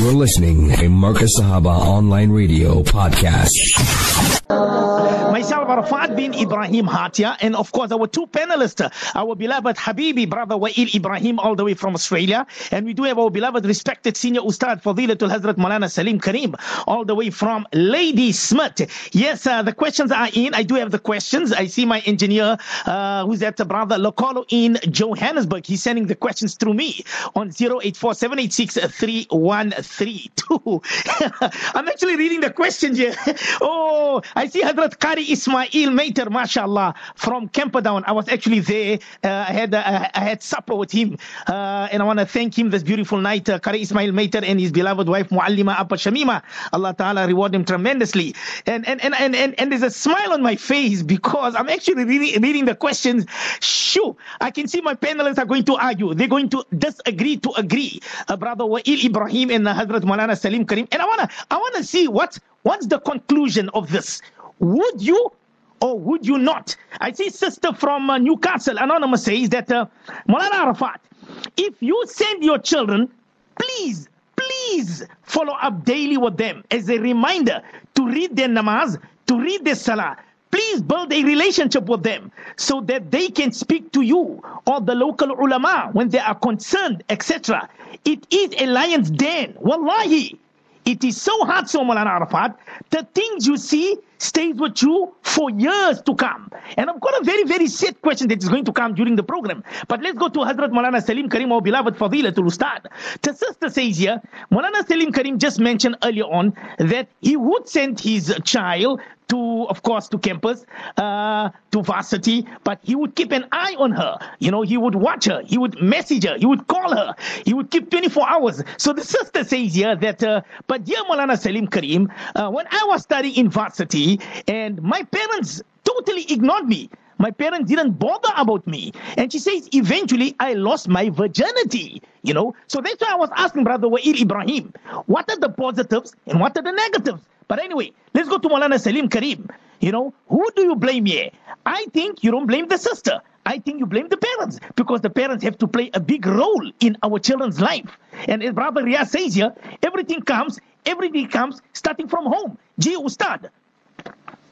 You're listening to Marcus Sahaba Online Radio Podcast. Myself, Arafat bin Ibrahim Hatia, and of course, our two panelists, our beloved Habibi brother Wa'il Ibrahim, all the way from Australia. And we do have our beloved, respected senior Ustad Fadilatul Hazrat Malana Salim Karim, all the way from Ladysmith. Yes, uh, the questions are in. I do have the questions. I see my engineer, uh, who's at the brother Lokolo in Johannesburg. He's sending the questions through me on 084 I'm actually reading the questions here. oh, I see Hazrat Qari Ismail Mater, mashallah, from Camperdown. I was actually there. Uh, I had uh, I had supper with him, uh, and I want to thank him this beautiful night. Uh, Qari Ismail Mater and his beloved wife Muallima Appa Shamima. Allah Taala reward him tremendously. And and, and and and and there's a smile on my face because I'm actually reading reading the questions. Shoo, I can see my panelists are going to argue. They're going to disagree to agree. Uh, brother Wa'il Ibrahim and Hazrat Malana Salim Karim. And I wanna I wanna see what what's the conclusion of this. Would you or would you not? I see sister from uh, Newcastle, Anonymous says that, uh, Mulana Arafat, if you send your children, please, please follow up daily with them as a reminder to read their namaz, to read their salah. Please build a relationship with them so that they can speak to you or the local ulama when they are concerned, etc. It is a lion's den. Wallahi. It is so hard, so Mulana Arafat, the things you see stays with you for years to come. And I've got a very, very sad question that is going to come during the program. But let's go to Hazrat Malana Salim Karim, our beloved Fadilatul Ustad. The sister says here, Malana Salim Karim just mentioned earlier on that he would send his child to, of course, to campus, uh, to varsity, but he would keep an eye on her. You know, he would watch her, he would message her, he would call her, he would keep 24 hours. So the sister says here that, uh, but dear Malana Salim Karim, uh, when I was studying in varsity and my parents totally ignored me, my parents didn't bother about me. And she says, eventually I lost my virginity, you know. So that's why I was asking Brother Wa'il Ibrahim, what are the positives and what are the negatives? But anyway, let's go to Malana Salim Karim. You know, who do you blame here? I think you don't blame the sister. I think you blame the parents because the parents have to play a big role in our children's life. And as Brother Riyaz says here, everything comes, everything comes starting from home. Gee, Ustad.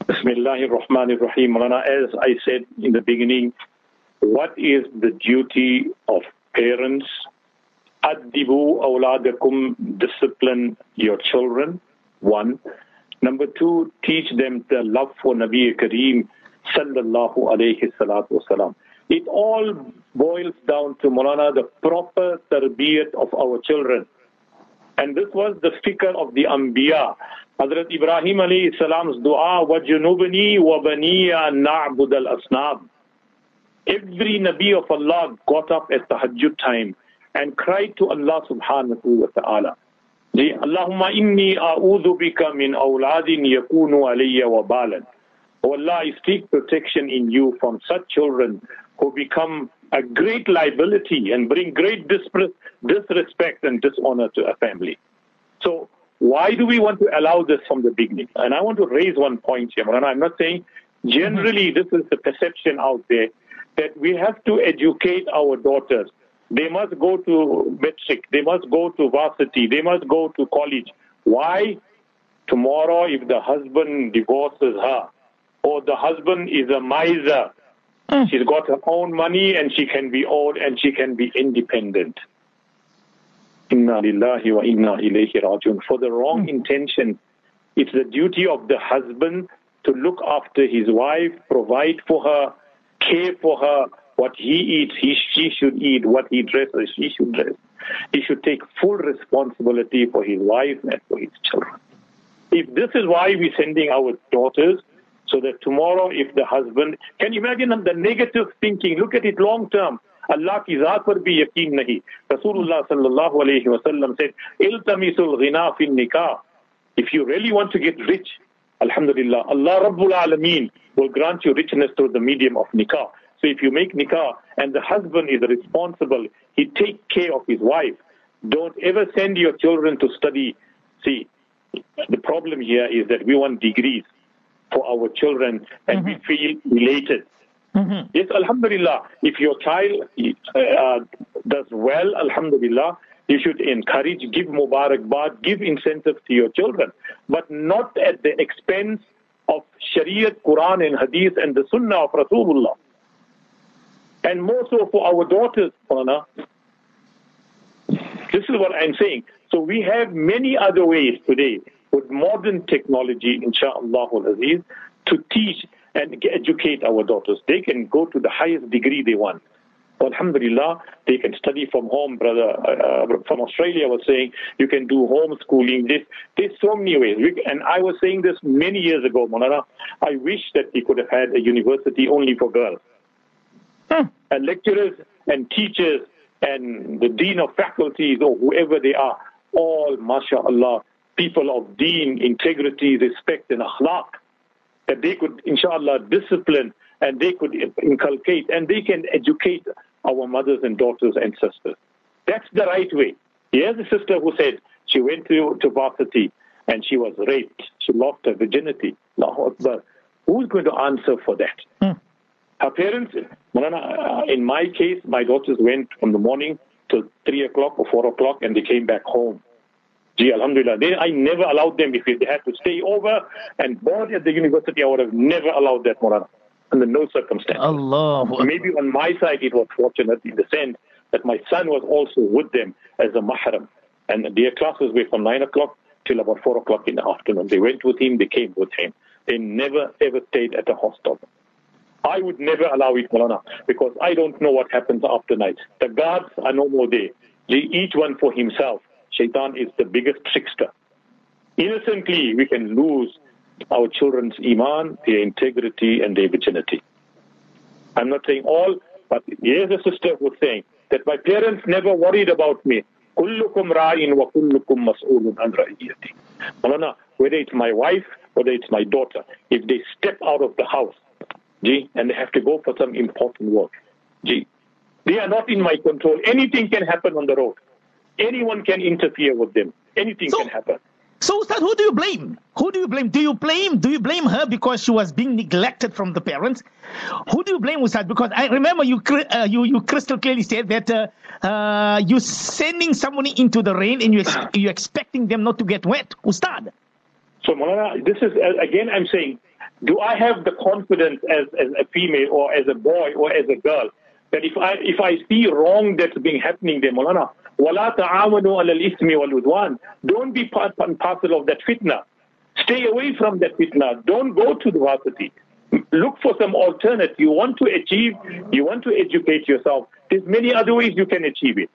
Bismillah ar-Rahman ar-Rahim. As I said in the beginning, what is the duty of parents? Adibu awladakum, discipline your children. One. Number two, teach them the love for Nabi Kareem sallallahu alayhi salatu wasalam. It all boils down to Mulana, the proper tarbiyat of our children. And this was the fikr of the Anbiya. Hazrat Ibrahim alayhi salam's dua, وَجُنُوبَنِي وَبَنِيَ نَعْبُدَ الْأَصْنَامِ Every Nabi of Allah got up at tahajjud time and cried to Allah subhanahu wa ta'ala. Allahumma inni a'udhu bika min awladin yakunu alayya wabalan. Oh Allah, I seek protection in you from such children who become a great liability and bring great disrespect and dishonor to a family. So why do we want to allow this from the beginning? And I want to raise one point here, and I'm not saying generally mm-hmm. this is the perception out there that we have to educate our daughters they must go to matric. They must go to varsity. They must go to college. Why? Tomorrow, if the husband divorces her, or the husband is a miser, mm. she's got her own money and she can be old and she can be independent. Inna lillahi wa inna ilayhi rajiun. For the wrong mm. intention, it's the duty of the husband to look after his wife, provide for her, care for her, what he eats, he, she should eat. What he dresses, she should dress. He should take full responsibility for his wife and for his children. If this is why we're sending our daughters, so that tomorrow if the husband, can you imagine the negative thinking, look at it long term. Allah zaat par bhi yaqeen nahi. Rasulullah sallallahu alayhi wa sallam said, iltamisul ghina fin nikah. If you really want to get rich, Alhamdulillah, Allah Rabbul Alameen will grant you richness through the medium of nikah. So if you make nikah and the husband is responsible, he take care of his wife. Don't ever send your children to study. See, the problem here is that we want degrees for our children and mm-hmm. we feel related. Mm-hmm. Yes, Alhamdulillah. If your child uh, does well, Alhamdulillah, You should encourage, give mubarakbad, give incentives to your children, but not at the expense of Shariat, Quran, and Hadith, and the Sunnah of Rasulullah. And more so for our daughters, Mana. This is what I'm saying. So we have many other ways today with modern technology, inshallah aziz, to teach and educate our daughters. They can go to the highest degree they want. Alhamdulillah, they can study from home. Brother uh, uh from Australia was saying you can do homeschooling. This, there's so many ways. We, and I was saying this many years ago, Monana. I wish that we could have had a university only for girls. Hmm. And lecturers and teachers and the dean of faculties or whoever they are, all, mashallah, people of deen, integrity, respect, and akhlaq, that they could, inshallah, discipline and they could inculcate and they can educate our mothers and daughters and sisters. That's the right way. Here's a sister who said she went to, to varsity and she was raped. She lost her virginity. Who's going to answer for that? Hmm. Her parents, uh, in my case, my daughters went from the morning till 3 o'clock or 4 o'clock and they came back home. Gee, Alhamdulillah. They, I never allowed them, if they had to stay over and board at the university, I would have never allowed that, Morana, under no circumstance. Allah. Maybe on my side it was fortunate in the sense that my son was also with them as a mahram. And their classes were from 9 o'clock till about 4 o'clock in the afternoon. They went with him, they came with him. They never ever stayed at a hostel. I would never allow it, Malana, because I don't know what happens after night. The guards are no more there. They each one for himself. Shaitan is the biggest trickster. Innocently, we can lose our children's iman, their integrity, and their virginity. I'm not saying all, but here's a sister who's saying that my parents never worried about me. كلكم راع وكلكم مسؤول عن رعيتي. Malana, whether it's my wife, whether it's my daughter, if they step out of the house, Gee, and they have to go for some important work. Gee, they are not in my control. Anything can happen on the road. Anyone can interfere with them. Anything so, can happen. So, Ustad, who do you blame? Who do you blame? Do you blame? Do you blame her because she was being neglected from the parents? Who do you blame, Ustad? Because I remember you, uh, you, you crystal clearly said that uh, uh, you're sending somebody into the rain and you you're expecting them not to get wet, Ustad. So, Malana, this is again. I'm saying do I have the confidence as, as a female or as a boy or as a girl that if I if I see wrong that's being happening there, Molana, وَلَا تَعَاوَنُوا عَلَى الْإِثْمِ وَالْعُدْوَانِ Don't be part and parcel of that fitna. Stay away from that fitna. Don't go to the varsity. Look for some alternative. You want to achieve, you want to educate yourself. There's many other ways you can achieve it.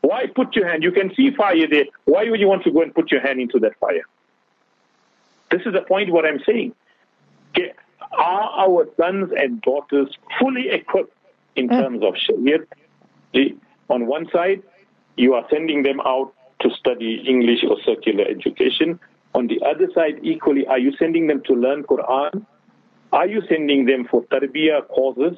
Why put your hand? You can see fire there. Why would you want to go and put your hand into that fire? This is the point what I'm saying. Are our sons and daughters fully equipped in mm. terms of Shariat? On one side, you are sending them out to study English or secular education. On the other side, equally, are you sending them to learn Quran? Are you sending them for tarbiyah courses?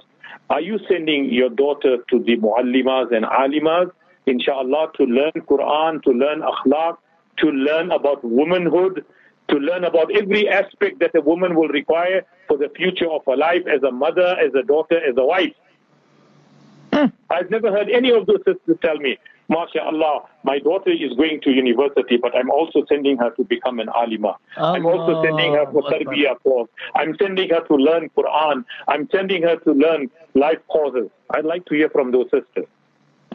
Are you sending your daughter to the muallimas and alimas, inshallah, to learn Quran, to learn akhlaq, to learn about womanhood, to learn about every aspect that a woman will require for the future of her life as a mother, as a daughter, as a wife. Hmm. I've never heard any of those sisters tell me, MashaAllah, my daughter is going to university, but I'm also sending her to become an alima. Allah. I'm also sending her for tarbiyah course. I'm sending her to learn Quran. I'm sending her to learn life courses. I'd like to hear from those sisters.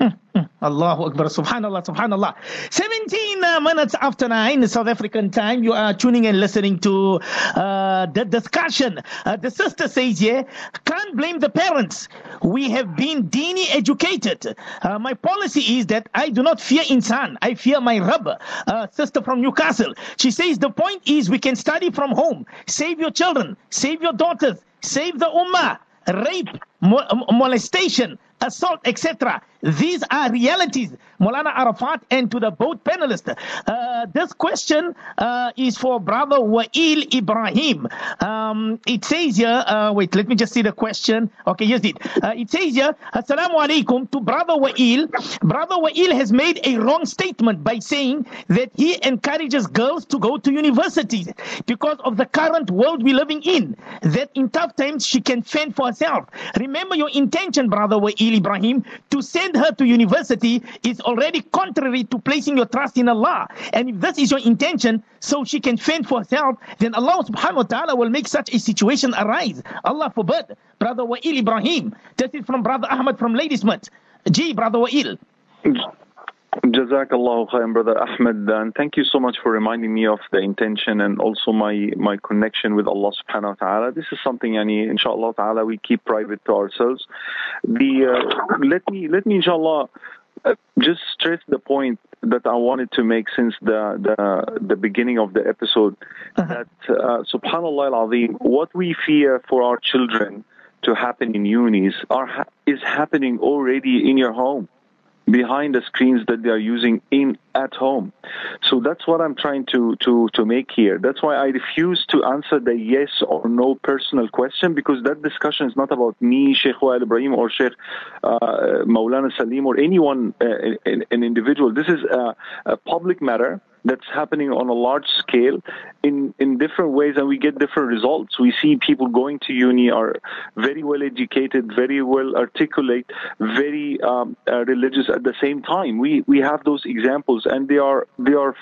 Hmm, hmm. Allahu Akbar, Subhanallah, Subhanallah. 17 uh, minutes after 9 South African time, you are tuning and listening to uh, the discussion. Uh, the sister says here, can't blame the parents. We have been dini educated. Uh, my policy is that I do not fear insan, I fear my Rabb. Uh, sister from Newcastle. She says the point is we can study from home. Save your children, save your daughters, save the ummah. Rape, molestation, assault, etc. These are realities. Molana Arafat and to the both panelists. Uh, this question uh, is for brother Wa'il Ibrahim. Um, it says here, uh, wait, let me just see the question. Okay, yes, it. Uh, it says here, Assalamu alaikum to brother Wa'il. Brother Wa'il has made a wrong statement by saying that he encourages girls to go to universities because of the current world we're living in. That in tough times she can fend for herself. Remember your intention, brother Wa'il Ibrahim, to send her to university is already contrary to placing your trust in Allah. And if this is your intention, so she can fend for herself, then Allah subhanahu wa ta'ala will make such a situation arise. Allah forbid. Brother Wa'il Ibrahim. This is from Brother Ahmad from Ladysmith. Gee, Brother Wa'il. Jazakallah khair, brother Ahmed, and thank you so much for reminding me of the intention and also my, my connection with Allah subhanahu wa ta'ala. This is something, yani, inshallah ta'ala, we keep private to ourselves. The, uh, let me, let me, inshallah, uh, just stress the point that I wanted to make since the the, the beginning of the episode that uh, subhanallah al-azim, what we fear for our children to happen in unis are is happening already in your home behind the screens that they are using in at home. So that's what I'm trying to, to, to make here. That's why I refuse to answer the yes or no personal question because that discussion is not about me, Sheikh Wael Ibrahim or Sheikh uh, Maulana Salim or anyone, uh, an, an, individual. This is a, a public matter that's happening on a large scale in, in different ways and we get different results. We see people going to uni are very well educated, very well articulate, very um, uh, religious at the same time. We, we have those examples and they are, they are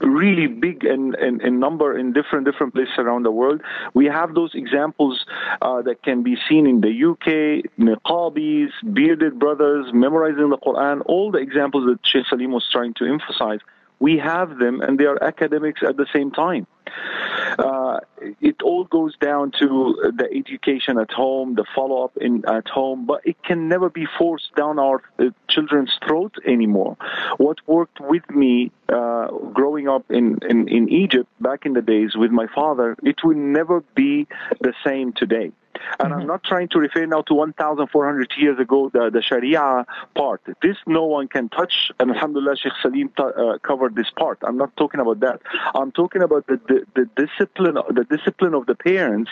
really big in, in, in, number in different different places around the world. We have those examples uh, that can be seen in the UK, niqabis, bearded brothers, memorizing the Quran, all the examples that Sheikh Salim was trying to emphasize we have them and they are academics at the same time. Uh, it all goes down to the education at home, the follow up in at home, but it can never be forced down our uh, children's throat anymore. What worked with me uh, growing up in, in, in Egypt back in the days with my father, it will never be the same today. And mm-hmm. I'm not trying to refer now to 1,400 years ago, the, the Sharia part. This no one can touch, and Alhamdulillah, Sheikh Salim t- uh, covered this part. I'm not talking about that. I'm talking about the, the, the discipline, the discipline of the parents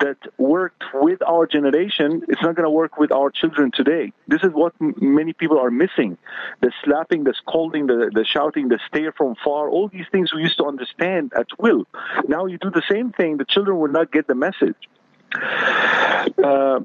that worked with our generation. It's not going to work with our children today. This is what m- many people are missing: the slapping, the scolding, the, the shouting, the stare from far. All these things we used to understand at will. Now you do the same thing. The children will not get the message. Uh,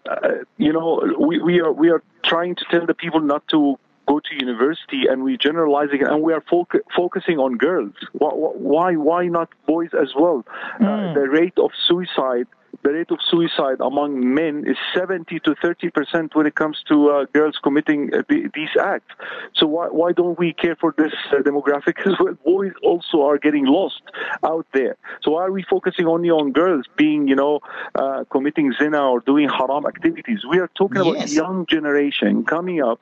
you know, we, we are we are trying to tell the people not to go to university, and we generalizing, and we are foc- focusing on girls. Why why not boys as well? Mm. Uh, the rate of suicide the rate of suicide among men is 70 to 30 percent when it comes to uh, girls committing uh, these acts. So why, why don't we care for this uh, demographic as well? Boys also are getting lost out there. So why are we focusing only on girls being, you know, uh, committing zina or doing haram activities? We are talking yes. about young generation coming up,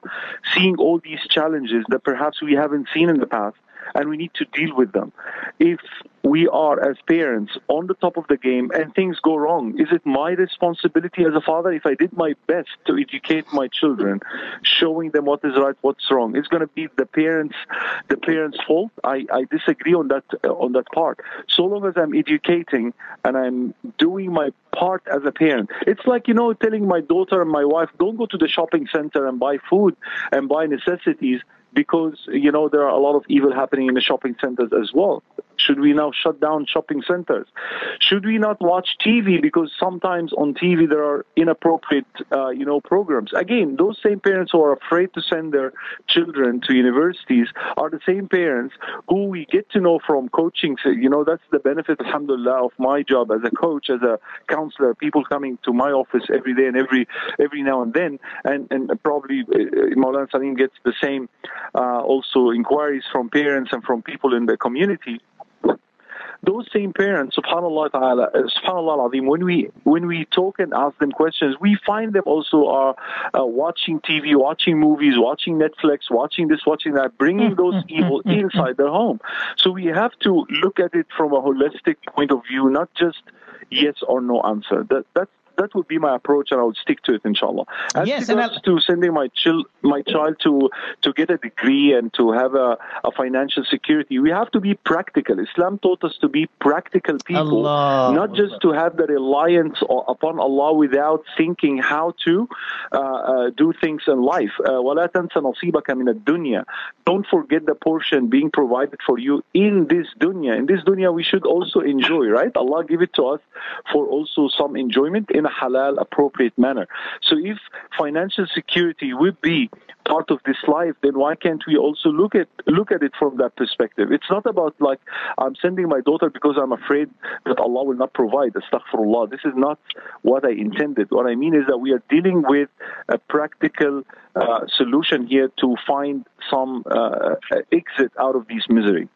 seeing all these challenges that perhaps we haven't seen in the past and we need to deal with them. If we are as parents on the top of the game and things go wrong, is it my responsibility as a father if I did my best to educate my children, showing them what is right, what's wrong? It's going to be the parents, the parents' fault. I, I disagree on that uh, on that part. So long as I'm educating and I'm doing my part as a parent, it's like you know telling my daughter and my wife, don't go to the shopping center and buy food and buy necessities because you know there are a lot of evil happening in the shopping centers as well. Should we now shut down shopping centers? Should we not watch TV because sometimes on TV there are inappropriate, uh, you know, programs? Again, those same parents who are afraid to send their children to universities are the same parents who we get to know from coaching. You know, that's the benefit, alhamdulillah, of my job as a coach, as a counselor. People coming to my office every day and every every now and then, and and probably uh, Maulana Salim gets the same also inquiries from parents and from people in the community those same parents, subhanallah ta'ala, uh, subhanallah azim, when we, when we talk and ask them questions, we find them also are uh, watching TV, watching movies, watching Netflix, watching this, watching that, bringing those evil inside their home. So we have to look at it from a holistic point of view, not just yes or no answer. That, that's that would be my approach, and I would stick to it, inshallah. As Yes, regards and to sending my child my child to to get a degree and to have a, a financial security, we have to be practical. Islam taught us to be practical people, Allah not just to have the reliance o- upon Allah without thinking how to uh, uh, do things in life. Uh, وَلَا تَنْسَ نَصِيبَكَ مِنَ الدُّنْيا Don't forget the portion being provided for you in this dunya. In this dunya, we should also enjoy, right? Allah give it to us for also some enjoyment in a halal, appropriate manner. So if financial security would be part of this life, then why can't we also look at look at it from that perspective? It's not about like I'm sending my daughter because I'm afraid that Allah will not provide. Astaghfirullah. This is not what I intended. What I mean is that we are dealing with a practical uh, solution here to find some uh, exit out of this misery.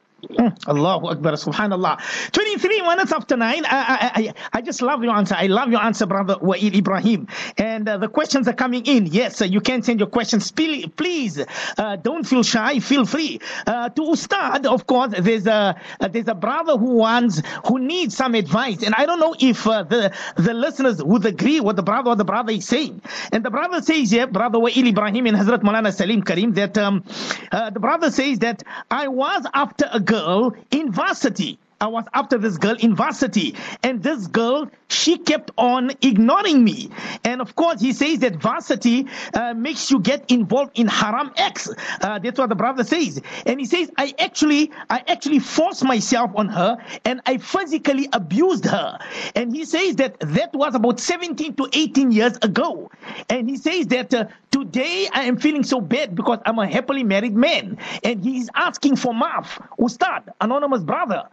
Allahu Akbar, subhanallah. 23 minutes after 9. I, I, I, just love your answer. I love your answer, brother Wa'il Ibrahim. And uh, the questions are coming in. Yes, you can send your questions. Please, uh, don't feel shy. Feel free. Uh, to Ustad, of course, there's a, uh, there's a brother who wants, who needs some advice. And I don't know if uh, the, the listeners would agree what the brother or the brother is saying. And the brother says here, brother Wa'il Ibrahim and Hazrat Malana Salim Karim, that um, uh, the brother says that I was after a girl in varsity. I was after this girl in varsity, and this girl she kept on ignoring me. And of course, he says that varsity uh, makes you get involved in haram acts. Uh, that's what the brother says. And he says, I actually, I actually forced myself on her, and I physically abused her. And he says that that was about 17 to 18 years ago. And he says that uh, today I am feeling so bad because I'm a happily married man, and he's asking for maaf. Ustad, anonymous brother.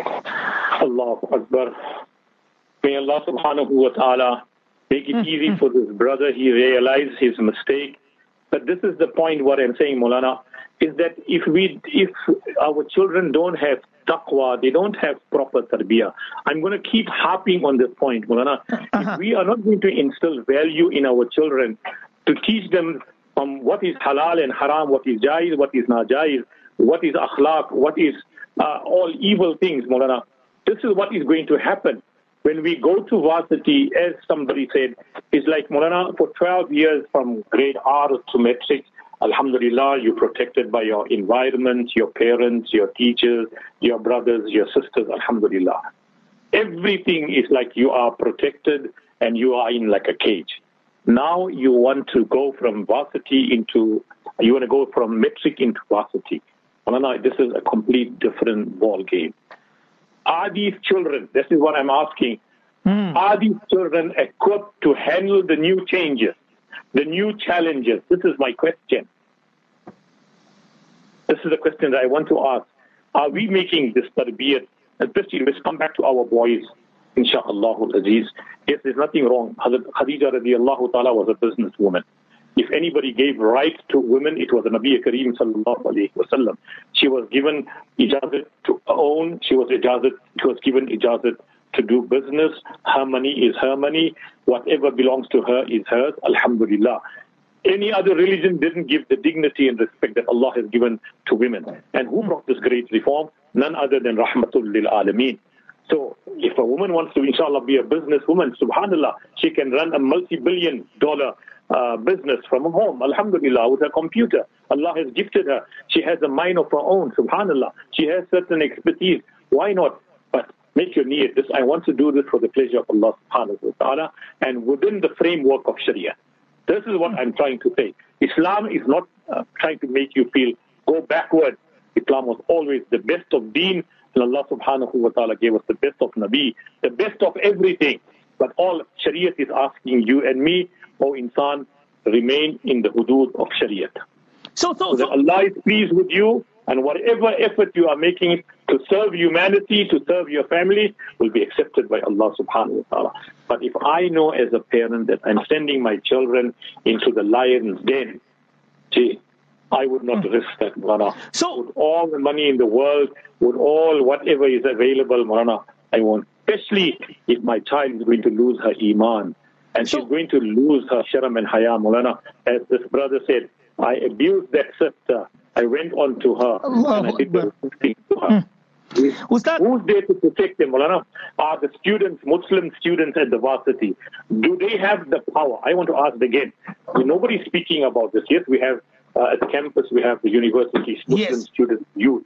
Allahu Akbar. May Allah subhanahu wa ta'ala make it easy hmm. for this brother. He realized his mistake. But this is the point what I'm saying, Molana, is that if we if our children don't have taqwa, they don't have proper tarbiyah. I'm going to keep harping on this point, Molana. If uh-huh. we are not going to instill value in our children to teach them from what is halal and haram, what is jaiz, what is najaiz, what is akhlaq, what is uh, all evil things, Molana. This is what is going to happen. When we go to varsity, as somebody said, it's like Molana, for 12 years from grade R to matric, Alhamdulillah, you're protected by your environment, your parents, your teachers, your brothers, your sisters, Alhamdulillah. Everything is like you are protected and you are in like a cage. Now you want to go from varsity into, you want to go from matric into varsity. Molana, this is a complete different ball game. Are these children, this is what I'm asking, hmm. are these children equipped to handle the new changes, the new challenges? This is my question. This is the question that I want to ask. Are we making this tarbiyat, especially let's come back to our boys, inshaAllah aziz. Yes, there's nothing wrong. Khadija radiallahu ta'ala was a businesswoman. If anybody gave right to women, it was the Nabi Kareem sallallahu alayhi wasallam. She was given ijazat to own, she was ijazat, she was given ijazat to do business. Her money is her money. Whatever belongs to her is hers. Alhamdulillah. Any other religion didn't give the dignity and respect that Allah has given to women. And who brought this great reform? None other than Rahmatul lil Alameen. So if a woman wants to, inshallah, be a businesswoman, subhanallah, she can run a multi-billion dollar uh, business from home, alhamdulillah, with her computer. Allah has gifted her. She has a mind of her own, subhanallah. She has certain expertise. Why not? But make your need. This, I want to do this for the pleasure of Allah subhanahu wa ta'ala and within the framework of Sharia. This is what I'm trying to say. Islam is not uh, trying to make you feel go backward. Islam was always the best of deen, and Allah subhanahu wa ta'ala gave us the best of Nabi, the best of everything. But all Shariat is asking you and me, O insan, remain in the hudud of Shariat. So, so, So so Allah is pleased with you, and whatever effort you are making to serve humanity, to serve your family, will be accepted by Allah subhanahu wa ta'ala. But if I know as a parent that I'm sending my children into the lion's den, gee, I would not hmm. risk that, Marana. So- with all the money in the world, with all whatever is available, Marana, I won't. Especially if my child is going to lose her iman and So- she's going to lose her sharam and haya, Mulana. As this brother said, I abused that sister. I went on to her and I did the thing to her. Ustad, Who's there to protect them, Mulana? Are the students, Muslim students at the varsity, do they have the power? I want to ask again. Nobody's speaking about this. Yes, we have uh, at the campus, we have the universities, Muslim Yes. students, youth.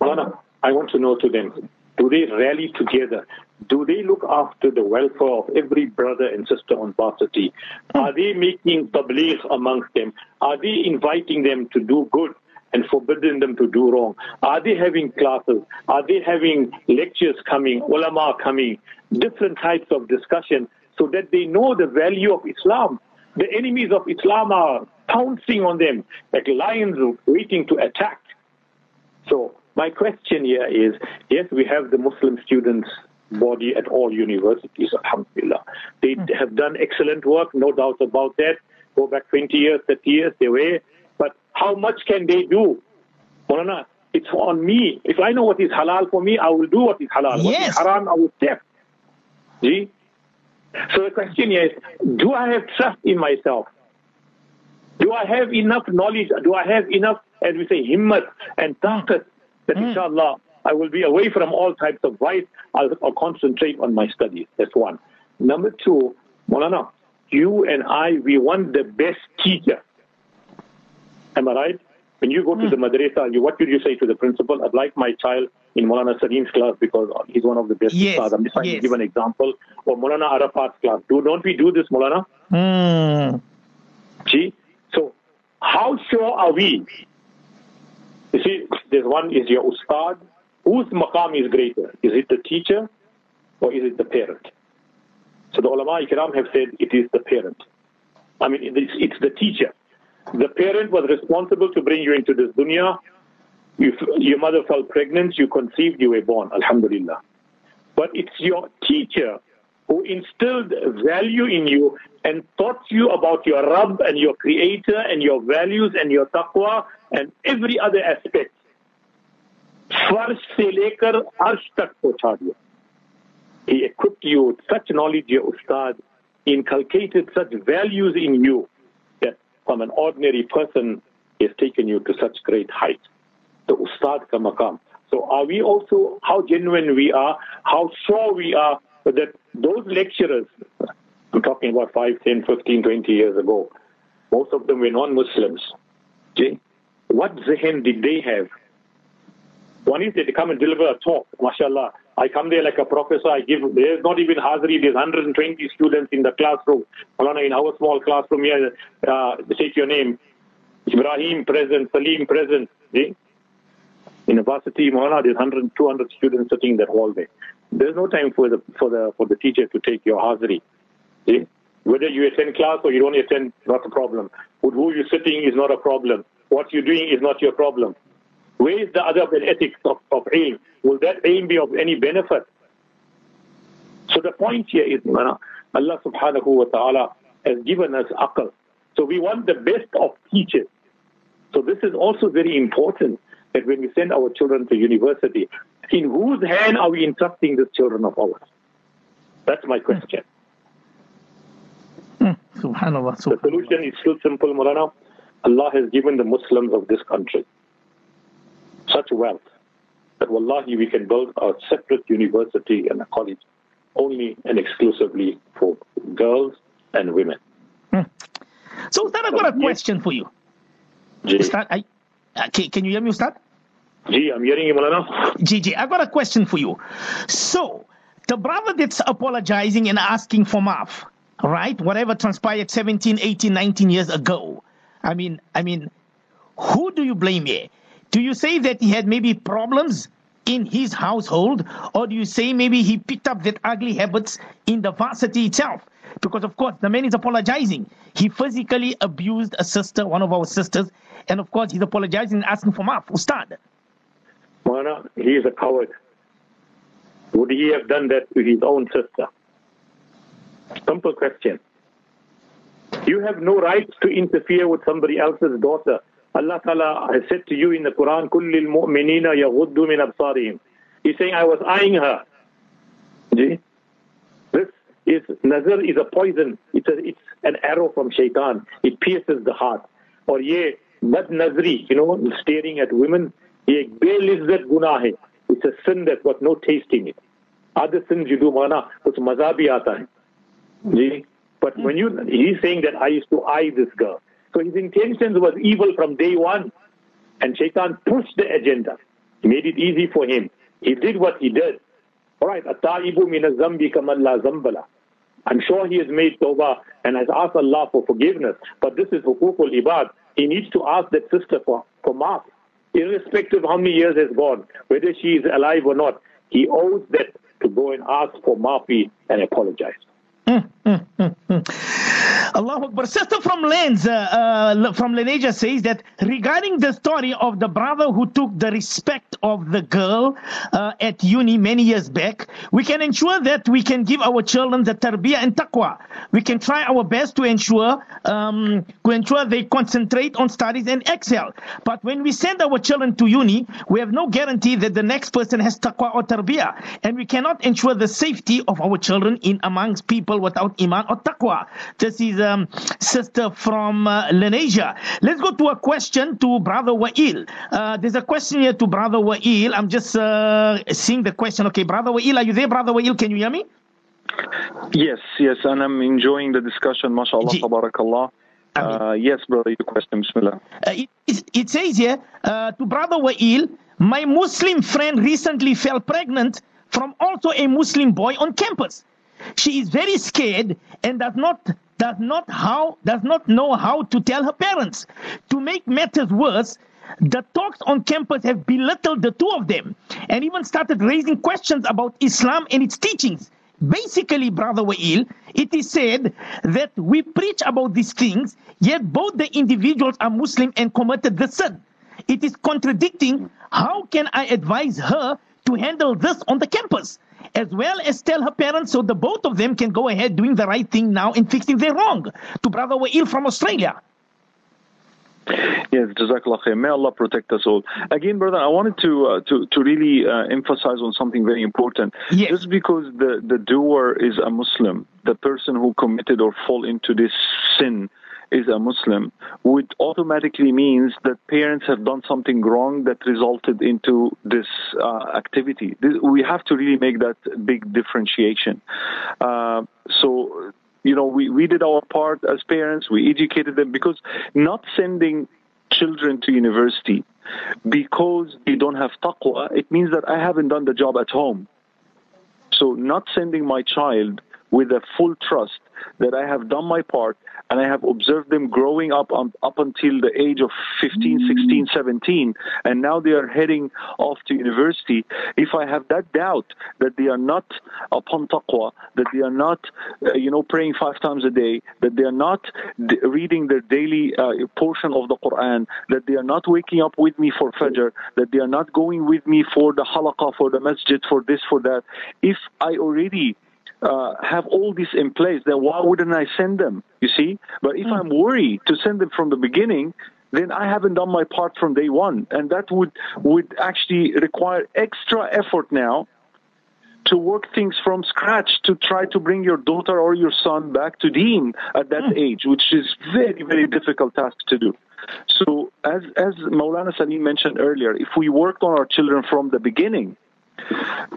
Mulana, I want to know to them, do they rally together? Do they look after the welfare of every brother and sister on varsity? Hmm. Are they making tabligh amongst them? Are they inviting them to do good? and forbidding them to do wrong? Are they having classes? Are they having lectures coming, ulama coming, different types of discussion so that they know the value of Islam? The enemies of Islam are pouncing on them like lions waiting to attack. So my question here is, yes, we have the Muslim students body at all universities, alhamdulillah. They hmm. have done excellent work, no doubt about that. Go back 20 years, 30 years, they were. But how much can they do? Maulana, it's on me. If I know what is halal for me, I will do what is halal. What Yes. is haram, I will step. See? So the question is, do I have trust in myself? Do I have enough knowledge? Do I have enough, as we say, himmat and taqat that hmm. inshallah I will be away from all types of vice. I'll, I'll concentrate on my studies. That's one. Number two, Molana, you and I, we want the best teacher. Am I right? When you go to the madrasa, you, what would you say to the principal? I'd like my child in Molana Salim's class because he's one of the best Yes, ustads. I'm just trying yes. to give an example. Or Molana Arafat's class. Do, don't we do this, Molana? Hmm. See? So, how sure are we? You see, there's one is your ustad. Whose maqam is greater? Is it the teacher or is it the parent? So the ulama ikram have said it is the parent. I mean, it's, the teacher. The parent was responsible to bring you into this dunya. You, your mother fell pregnant, you conceived, you were born. Alhamdulillah. But it's your teacher who instilled value in you and taught you about your Rabb and your Creator and your values and your taqwa and every other aspect. फर्श से लेकर अर्श तक पहुंचा दिया He equipped you with such knowledge, your ustad, inculcated such values in you that from an ordinary person he has taken you to such great height. The ustad ka maqam. So are we also, how genuine we are, how sure we are that those lecturers, I'm talking about 5, 10, 15, 20 years ago, most of them were non-Muslims. See? What zihin did they have? One is they come and deliver a talk, mashallah. I come there like a professor, I give, there's not even Hazri, there's 120 students in the classroom. In our small classroom here, uh, take your name, Ibrahim present, Salim present. See? In a varsity, Malana, there's 100, 200 students sitting in that hall there. There's no time for the, for the, for the teacher to take your Hazri. See? Whether you attend class or you don't attend, not a problem. With who you're sitting is not a problem. What you're doing is not your problem. Where is the adab and ethics of, of ilm? Will that aim be of any benefit? So the point here is, Allah subhanahu wa ta'ala has given us aql. So we want the best of teachers. So this is also very important that when we send our children to university, in whose hand are we entrusting these children of ours? That's my question. Hmm. Subhanallah. The solution is still simple, Mulana. Allah has given the Muslims of this country such wealth that wallahi we can build a separate university and a college only and exclusively for girls and women. So, Ustad, I've got a question for you. Ji, Ustad, I, uh, can, can you hear me, Ustad? Ji I'm hearing you, Mulana. Gigi, I've got a question for you. So, the brother that's apologizing and asking for maaf, right? Whatever transpired 17, 18, 19 years ago. I mean, I mean, who do you blame here? Do you say that he had maybe problems in his household, or do you say maybe he picked up that ugly habits in the varsity itself? Because of course the man is apologizing. He physically abused a sister, one of our sisters, and of course he's apologizing and asking for maaf. Ustad. Mulana, he is a coward. Would he have done that to his own sister? Simple question. You have no right to interfere with somebody else's daughter. Allah Ta'ala has said to you in the Quran, Kullil mu'minina yaghuddu min absarihim. He's saying, I was eyeing her. This is, nazar is a poison. It's, a, it's an arrow from shaitan. It pierces the heart. Or ye, bad nazri, you know, staring at women. Ye, belizzat guna hai. It's a sin that's got no taste in it. Other sins you do, mana, it's maza bhi aata hai. But when you, he's saying that I used to eye this girl. So his intentions was evil from day one. And Shaitan pushed the agenda. He made it easy for him. He did what he did. All right, Ataibu min zambi kamalla zambala. I'm sure he has made tawbah and has asked Allah for forgiveness. But this is hukukul ibad. He needs to ask that sister for, for maaf. Irrespective of how many years has gone, whether she is alive or not, he owes that to go and ask for maafi and apologize. Mm, mm, mm, Allah Akbar. Sister from Lens, uh, uh, from Lenasia says that regarding the story of the brother who took the respect of the girl uh, at uni many years back, we can ensure that we can give our children the tarbiyah and taqwa. We can try our best to ensure um, to ensure they concentrate on studies and excel. But when we send our children to uni, we have no guarantee that the next person has taqwa or tarbiyah, and we cannot ensure the safety of our children in amongst people without iman or taqwa. This is um, sister from uh, Lenasia. Let's go to a question to Brother Wa'il. Uh, there's a question here to Brother Wa'il. I'm just uh, seeing the question. Okay, Brother Wa'il, are you there, Brother Wa'il? Can you hear me? Yes, yes, and I'm enjoying the discussion, mashallah, tabarakallah. Uh, yes, brother, your question, bismillah. Uh, it, it, it says here uh, to Brother Wa'il, my Muslim friend recently fell pregnant from also a Muslim boy on campus. She is very scared and does not does not how does not know how to tell her parents. To make matters worse, the talks on campus have belittled the two of them and even started raising questions about Islam and its teachings. Basically, Brother Wa'il, it is said that we preach about these things, yet both the individuals are Muslim and committed the sin. It is contradicting. How can I advise her to handle this on the campus? As well as tell her parents so the both of them can go ahead doing the right thing now and fixing their wrong. To Brother Wa'il from Australia. Yes, Jazakallah khair. May Allah protect us all. Again, brother, I wanted to uh, to to really uh, emphasize on something very important. Yes. Just because the the doer is a Muslim, the person who committed or fall into this sin is a Muslim, would automatically means that parents have done something wrong that resulted into this uh, activity. This, we have to really make that big differentiation. Uh, so you know, we, we did our part as parents. We educated them because not sending children to university because they don't have taqwa, it means that I haven't done the job at home. So not sending my child with a full trust that I have done my part and I have observed them growing up um, up until the age of 15, 16, 17, and now they are heading off to university. If I have that doubt that they are not upon taqwa, that they are not, uh, you know, praying five times a day, that they are not d- reading their daily uh, portion of the Quran, that they are not waking up with me for Fajr, that they are not going with me for the halaqah, for the masjid, for this, for that. If I already uh, have all this in place, then why wouldn't I send them? You see? But if I'm worried to send them from the beginning, then I haven't done my part from day one, and that would would actually require extra effort now to work things from scratch to try to bring your daughter or your son back to Deen at that age, which is very very difficult task to do. So as as Maulana Salim mentioned earlier, if we worked on our children from the beginning,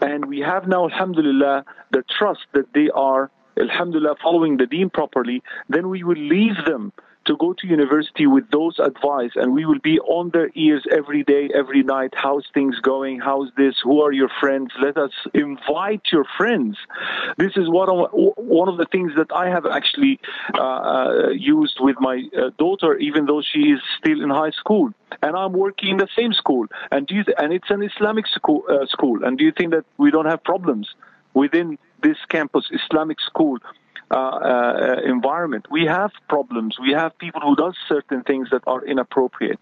and we have now, alhamdulillah, the trust that they are, alhamdulillah, following the deen properly, then we will leave them to go to university with those advice and we will be on their ears every day, every night. How's things going? How's this? Who are your friends? Let us invite your friends. This is one of, one of the things that I have actually uh, used with my uh, daughter, even though she is still in high school. And I'm working in the same school. And you, and it's an Islamic school, uh, school. And do you think that we don't have problems within this campus, Islamic school? Uh, uh, environment. We have problems. We have people who does certain things that are inappropriate.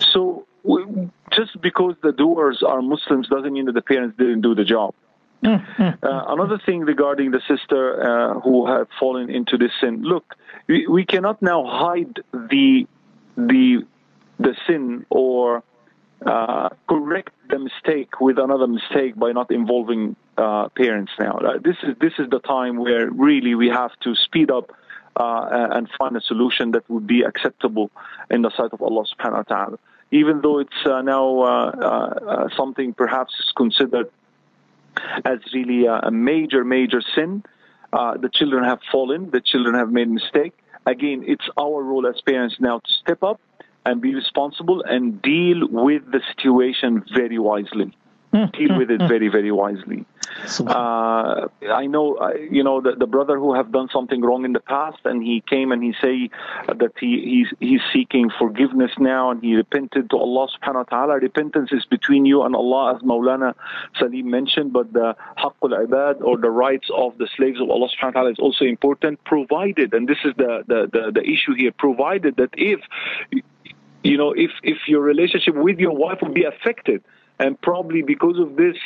So we, just because the doers are Muslims doesn't mean that the parents didn't do the job. Uh, another thing regarding the sister uh, who have fallen into this sin. Look, we, we cannot now hide the the the sin or uh, correct the mistake with another mistake by not involving uh, parents now. Uh, this is this is the time where really we have to speed up uh, and find a solution that would be acceptable in the sight of Allah Subhanahu wa Taala. even though it's uh, now uh, uh, something perhaps is considered as really a, a major, major sin. Uh, the children have fallen. The children have made mistake. Again, it's our role as parents now to step up and be responsible and deal with the situation very wisely. Hmm. Deal with it hmm. very, very wisely. Uh, I know, uh, you know, the, the brother who have done something wrong in the past, and he came and he say that he he's he's seeking forgiveness now, and he repented to Allah Subhanahu wa Taala. Repentance is between you and Allah, as Maulana Salim mentioned, but the haqqul ibad or the rights of the slaves of Allah Subhanahu wa Taala is also important, provided, and this is the the the, the issue here, provided that if you know, if, if your relationship with your wife will be affected, and probably because of this,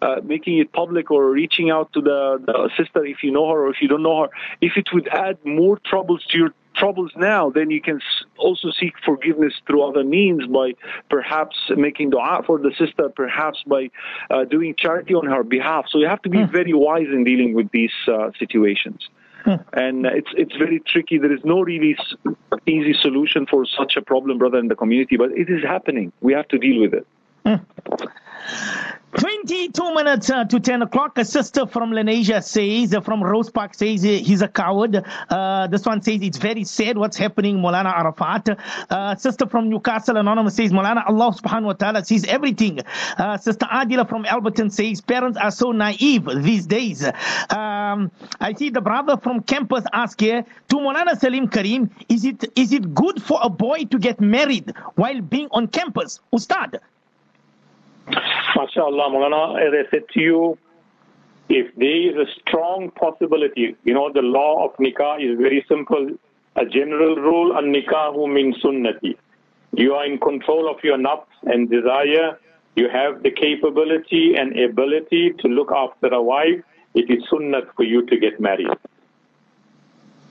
uh, making it public or reaching out to the, the, sister if you know her or if you don't know her, if it would add more troubles to your troubles now, then you can also seek forgiveness through other means by perhaps making dua for the sister, perhaps by uh, doing charity on her behalf. So you have to be hmm. very wise in dealing with these uh, situations. Hmm. And it's it's very tricky. There is no really easy solution for such a problem, brother, in the community. But it is happening. We have to deal with it. Mm. 22 minutes uh, to 10 o'clock. A sister from Lenasia says, uh, from Rose Park says he's a coward. Uh, this one says it's very sad what's happening, Molana Arafat. Uh, sister from Newcastle Anonymous says, Molana, Allah subhanahu wa ta'ala sees everything. Uh, sister Adila from Alberton says, parents are so naive these days. Um, I see the brother from campus ask here, to Molana Salim Karim, is it is it good for a boy to get married while being on campus? Ustad, MashaAllah, Mulana, as I said to you, if there is a strong possibility, you know, the law of nikah is very simple. A general rule, an nikahu min sunnati. You are in control of your nafs and desire. You have the capability and ability to look after a wife. It is sunnat for you to get married.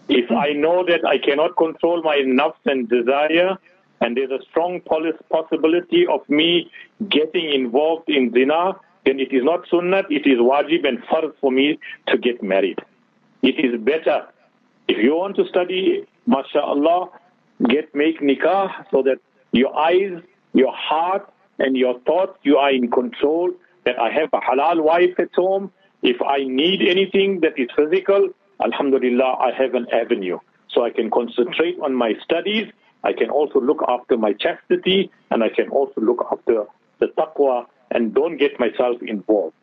If I know that I cannot control my nafs and desire, and there's a strong possibility of me getting involved in zina, then it is not sunnah, it is wajib and farz for me to get married. It is better. If you want to study, mashallah, get make nikah so that your eyes, your heart, and your thoughts, you are in control, that I have a halal wife at home. If I need anything that is physical, alhamdulillah, I have an avenue. So I can concentrate on my studies I can also look after my chastity and I can also look after the taqwa and don't get myself involved.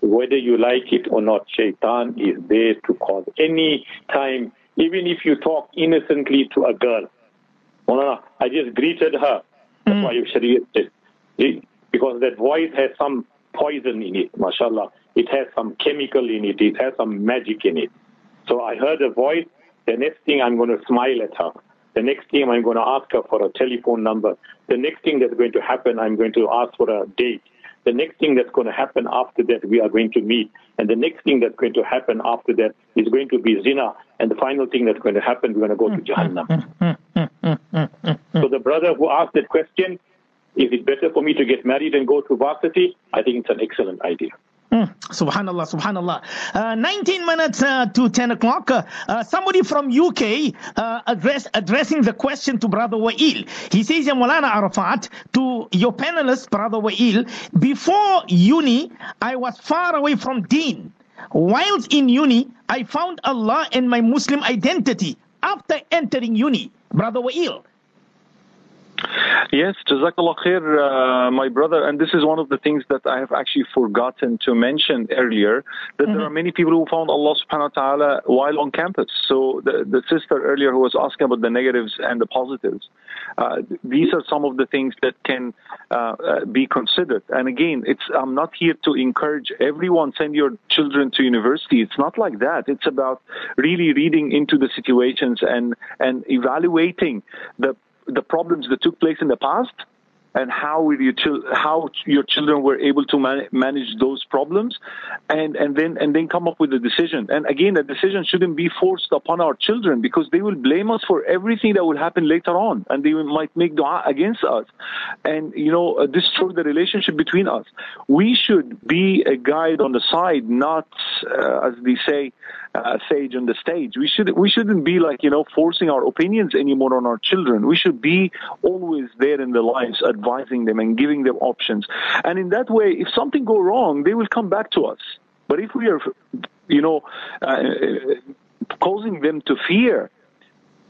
Whether you like it or not, shaitan is there to cause any time, even if you talk innocently to a girl. I just greeted her. That's mm. why you said Because that voice has some poison in it, mashallah. It has some chemical in it. It has some magic in it. So I heard a voice. The next thing I'm going to smile at her. The next thing I'm going to ask her for a telephone number. The next thing that's going to happen, I'm going to ask for a date. The next thing that's going to happen after that, we are going to meet. And the next thing that's going to happen after that is going to be zina. And the final thing that's going to happen, we're going to go to Jahannam. so the brother who asked that question, is it better for me to get married and go to varsity? I think it's an excellent idea. Subhanallah, subhanallah. Uh, 19 minutes uh, to 10 o'clock. Uh, somebody from UK uh, address, addressing the question to Brother Wael. He says, Ya Mulana Arafat, to your panelist, Brother Wael, before uni, I was far away from deen. Whilst in uni, I found Allah and my Muslim identity after entering uni. Brother Wael, Yes, Jazakallah khair, uh, my brother. And this is one of the things that I have actually forgotten to mention earlier, that mm-hmm. there are many people who found Allah subhanahu wa ta'ala while on campus. So the, the sister earlier who was asking about the negatives and the positives, uh, these are some of the things that can uh, uh, be considered. And again, it's I'm not here to encourage everyone send your children to university. It's not like that. It's about really reading into the situations and, and evaluating the the problems that took place in the past and how your how your children were able to man- manage those problems, and and then and then come up with a decision. And again, the decision shouldn't be forced upon our children because they will blame us for everything that will happen later on, and they might make dua against us, and you know uh, destroy the relationship between us. We should be a guide on the side, not uh, as they say uh, sage on the stage. We should we shouldn't be like you know forcing our opinions anymore on our children. We should be always there in their lives, advising them and giving them options. And in that way, if something go wrong, they will come back to us. But if we are, you know, uh, causing them to fear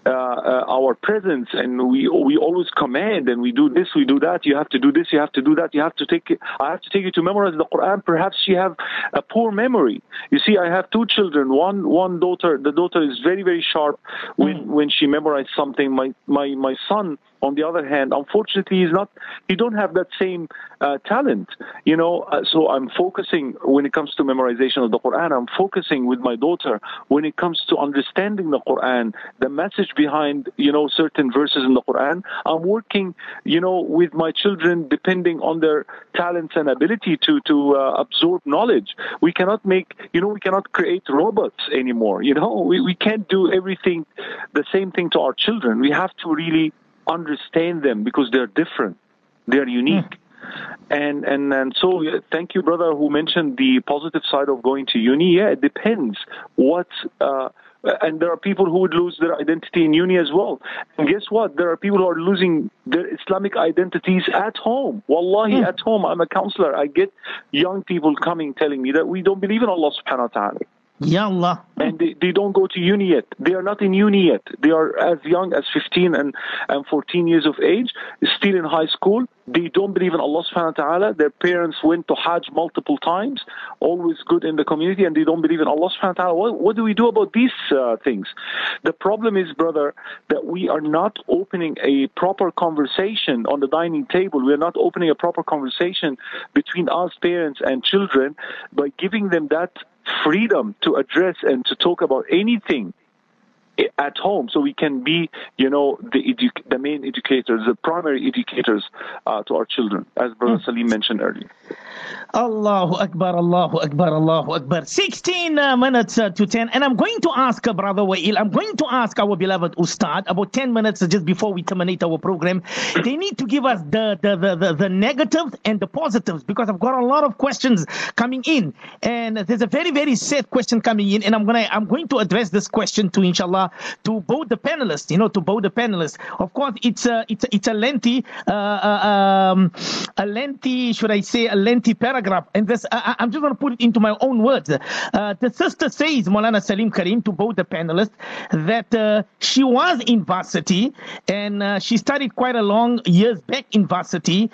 uh, uh, our presence and we we always command and we do this we do that you have to do this you have to do that you have to take I have to take you to memorize the Quran. Perhaps you have a poor memory. You see I have two children. One one daughter the daughter is very very sharp. When mm. when she memorized something my my my son on the other hand, unfortunately, he's not. He don't have that same uh, talent, you know. Uh, so I'm focusing when it comes to memorization of the Quran. I'm focusing with my daughter when it comes to understanding the Quran, the message behind, you know, certain verses in the Quran. I'm working, you know, with my children depending on their talents and ability to to uh, absorb knowledge. We cannot make, you know, we cannot create robots anymore. You know, we we can't do everything the same thing to our children. We have to really understand them because they're different, they're unique. Mm. And, and and so thank you, brother, who mentioned the positive side of going to uni. Yeah, it depends what. Uh, and there are people who would lose their identity in uni as well. And guess what? There are people who are losing their Islamic identities at home. Wallahi, mm. at home. I'm a counselor. I get young people coming telling me that we don't believe in Allah subhanahu wa ta'ala. Ya Allah. And they, they don't go to uni yet. They are not in uni yet. They are as young as 15 and, and 14 years of age, still in high school. They don't believe in Allah subhanahu wa ta'ala. Their parents went to Hajj multiple times, always good in the community, and they don't believe in Allah subhanahu wa ta'ala. What, what do we do about these uh, things? The problem is, brother, that we are not opening a proper conversation on the dining table. We are not opening a proper conversation between us parents and children by giving them that freedom to address and to talk about anything at home so we can be you know the edu- the main educators the primary educators uh, to our children as brother mm. salim mentioned earlier Allahu Akbar, Allahu Akbar, Allahu Akbar. 16 uh, minutes uh, to 10. And I'm going to ask uh, Brother Wael, I'm going to ask our beloved Ustad about 10 minutes just before we terminate our program. They need to give us the, the, the, the, the negatives and the positives because I've got a lot of questions coming in. And there's a very, very sad question coming in. And I'm to, I'm going to address this question to, inshallah, to both the panelists, you know, to both the panelists. Of course, it's a, it's a, it's a lengthy, uh, uh um, a lengthy, should I say, a lengthy paragraph and this I, am just going to put it into my own words. Uh, the sister says, Molana Salim Karim, to both the panelists, that uh, she was in varsity and she studied quite a long years back in varsity.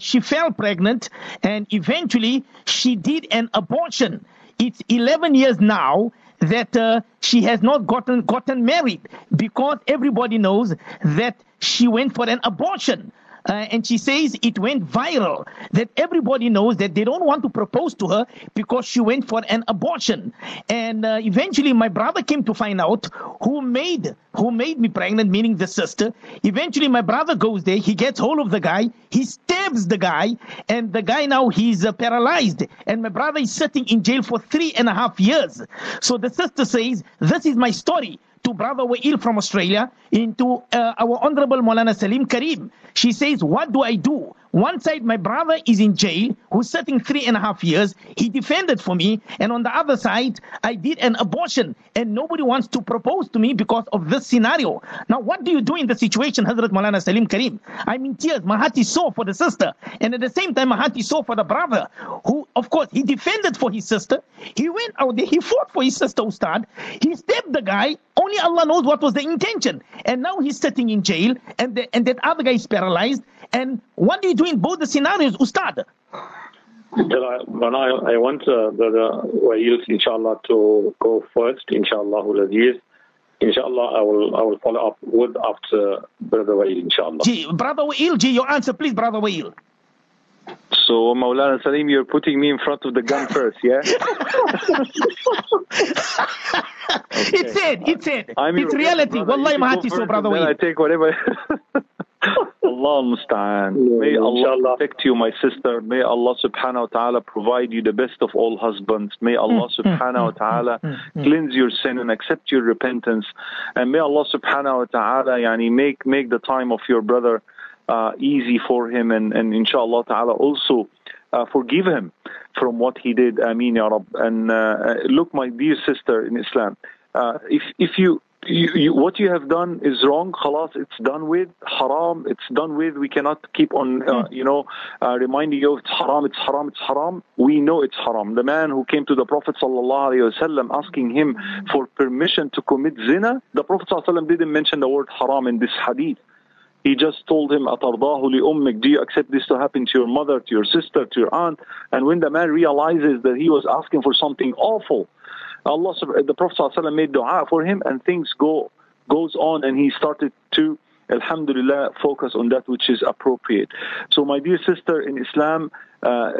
She fell pregnant and eventually she did an abortion. It's 11 years now that uh, she has not gotten gotten married because everybody knows that she went for an abortion uh, and she says it went viral that everybody knows that they don't want to propose to her because she went for an abortion. And uh, eventually my brother came to find out who made who made me pregnant meaning the sister. Eventually my brother goes there he gets hold of the guy he stabs the guy and the guy now he's uh, paralyzed. And my brother is sitting in jail for three and a half years. So the sister says this is my story to Brother Wael from Australia, into uh, our Honorable Maulana Salim Karim. She says, What do I do? One side, my brother is in jail, who's sitting three and a half years. He defended for me. And on the other side, I did an abortion, and nobody wants to propose to me because of this scenario. Now, what do you do in the situation, Hazrat Maulana Salim Karim? I'm in tears. My heart is sore for the sister. And at the same time, my heart is sore for the brother, who, of course, he defended for his sister. He went out there, he fought for his sister, Ustad. He stabbed the guy. Only Allah knows what was the intention. And now he's sitting in jail, and, the, and that other guy is paralyzed. And what do you do in both the scenarios, Ustad? When I, I want uh, Brother Wael, inshallah, to go first, inshallah, Aziz. Inshallah, I will I will follow up with after Brother Wael, inshallah. G, Brother Wael, G, your answer, please, Brother Wael. So, Maulana Salim, you're putting me in front of the gun first, yeah? okay. It's it, it's it. I'm it's reality. Wallahi, mahati so, Brother Wael. I take whatever. Allah musta'an. May Allah protect you, my sister. May Allah subhanahu wa ta'ala provide you the best of all husbands. May Allah mm, mm, subhanahu wa mm, ta'ala cleanse your sin and accept your repentance. And may Allah subhanahu wa ta'ala yani, make, make the time of your brother uh, easy for him and, and inshallah ta'ala also uh, forgive him. from what he did. Ameen Ya Rab. And uh, look, my dear sister in Islam, uh, if if you you, you, what you have done is wrong. Khalas, it's done with. Haram, it's done with. We cannot keep on, uh, you know, uh, reminding you it's haram, it's haram, it's haram. We know it's haram. The man who came to the Prophet sallallahu asking him for permission to commit zina, the Prophet sallallahu didn't mention the word haram in this hadith. He just told him, أَتَرْضَاهُ لِأُمِّكَ Do you accept this to happen to your mother, to your sister, to your aunt? And when the man realizes that he was asking for something awful, Allah, the Prophet ﷺ made dua for him and things go goes on and he started to Alhamdulillah, focus on that which is appropriate. So, my dear sister in Islam, uh,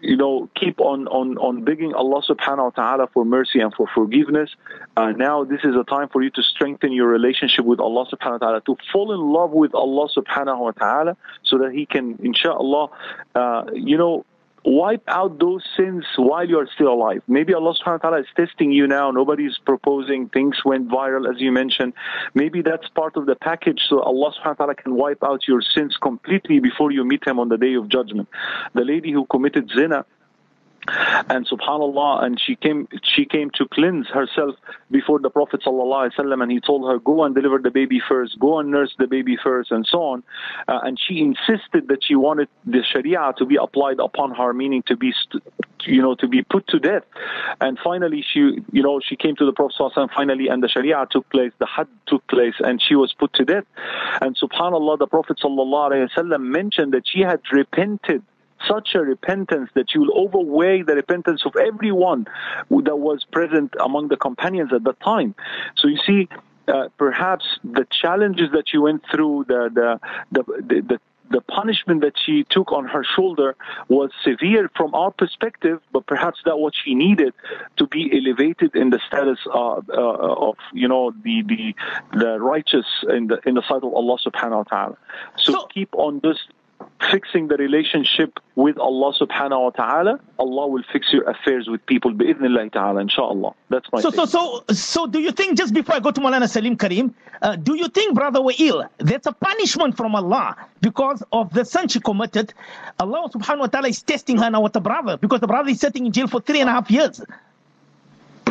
you know, keep on, on, on begging Allah subhanahu wa ta'ala for mercy and for forgiveness. Uh, now this is a time for you to strengthen your relationship with Allah subhanahu wa ta'ala, to fall in love with Allah subhanahu wa ta'ala so that He can, inshallah, uh, you know, wipe out those sins while you are still alive. Maybe Allah subhanahu wa ta'ala is testing you now. Nobody's proposing. Things went viral, as you mentioned. Maybe that's part of the package so Allah subhanahu wa ta'ala can wipe out your sins completely before you meet Him on the day of judgment. The lady who committed zina, and subhanallah and she came she came to cleanse herself before the prophet sallallahu and he told her go and deliver the baby first. Go and nurse the baby first and so on. Uh, and she insisted that she wanted the sharia to be applied upon her meaning to be you know to be put to death. And finally she you know she came to the prophet sallallahu finally and the sharia took place the had took place and she was put to death. And subhanallah the prophet sallallahu mentioned that she had repented such a repentance that you will overweigh the repentance of everyone that was present among the companions at that time. So you see, uh, perhaps the challenges that you went through, the the the, the, the the punishment that she took on her shoulder was severe from our perspective, but perhaps that what she needed to be elevated in the status of, uh, of you know the the the righteous in the in the sight of Allah Subhanahu wa Taala. So, so keep on this fixing the relationship with Allah subhanahu wa ta'ala, Allah will fix your affairs with people bi'idhnillah ta'ala, inshallah. That's my so, so, so, so do you think, just before I go to Malana Salim Karim, uh, do you think, Brother Wael, that's a punishment from Allah because of the sin she committed? Allah subhanahu wa ta'ala is testing her now with the brother because the brother is sitting in jail for three and a half years.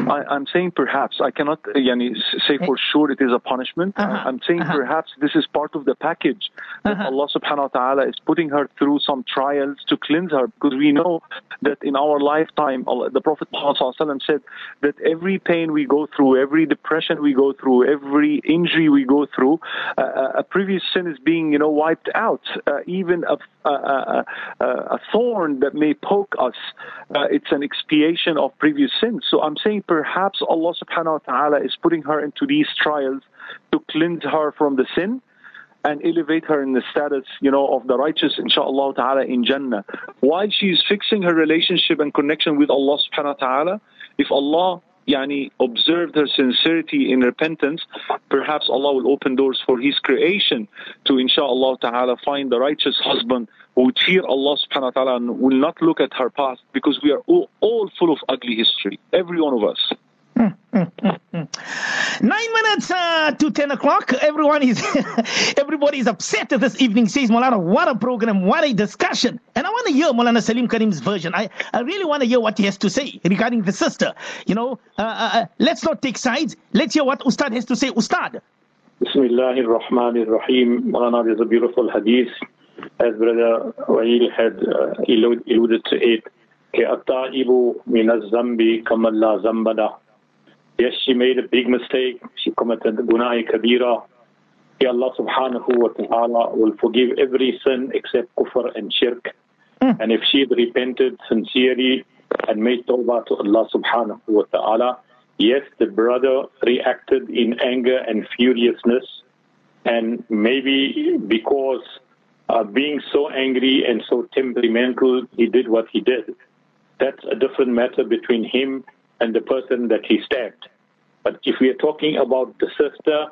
I, am saying perhaps. I cannot yani, say for sure it is a punishment. Uh-huh. I'm saying uh-huh. perhaps this is part of the package that uh-huh. Allah subhanahu wa ta'ala is putting her through some trials to cleanse her because we know that in our lifetime, Allah, the Prophet Muhammad said that every pain we go through, every depression we go through, every injury we go through, uh, uh a previous sin is being, you know, wiped out. Uh, even a, a, a, thorn that may poke us, uh, it's an expiation of previous sins. So I'm saying perhaps Allah subhanahu wa ta'ala is putting her into these trials to cleanse her from the sin and elevate her in the status, you know, of the righteous, inshallah ta'ala, in Jannah. While she's fixing her relationship and connection with Allah subhanahu wa ta'ala, if Allah yani, observed her sincerity in repentance, perhaps Allah will open doors for His creation to, inshallah ta'ala, find the righteous husband who would fear Allah subhanahu wa ta'ala and will not look at her past because we are all full of ugly history, every one of us. Nine minutes uh, to ten o'clock. Everyone is, everybody is upset this evening. Says Molana, what a program, what a discussion. And I want to hear Molana Salim Karim's version. I, I really want to hear what he has to say regarding the sister. You know, uh, uh, uh, let's not take sides. Let's hear what Ustad has to say. Ustad. Bismillah ar-Rahman ar-Rahim. Molana is a beautiful hadith, as Brother Wael had uh, alluded to it. كأطائب من الذنب كمن لا ذنب Yes, she made a big mistake. She committed a gunai kabira. Allah subhanahu wa ta'ala will forgive every sin except kufr and shirk. Mm. And if she had repented sincerely and made tawbah to Allah subhanahu wa ta'ala, yes, the brother reacted in anger and furiousness. And maybe because uh, being so angry and so temperamental, he did what he did. That's a different matter between him and the person that he stabbed. But if we are talking about the sister,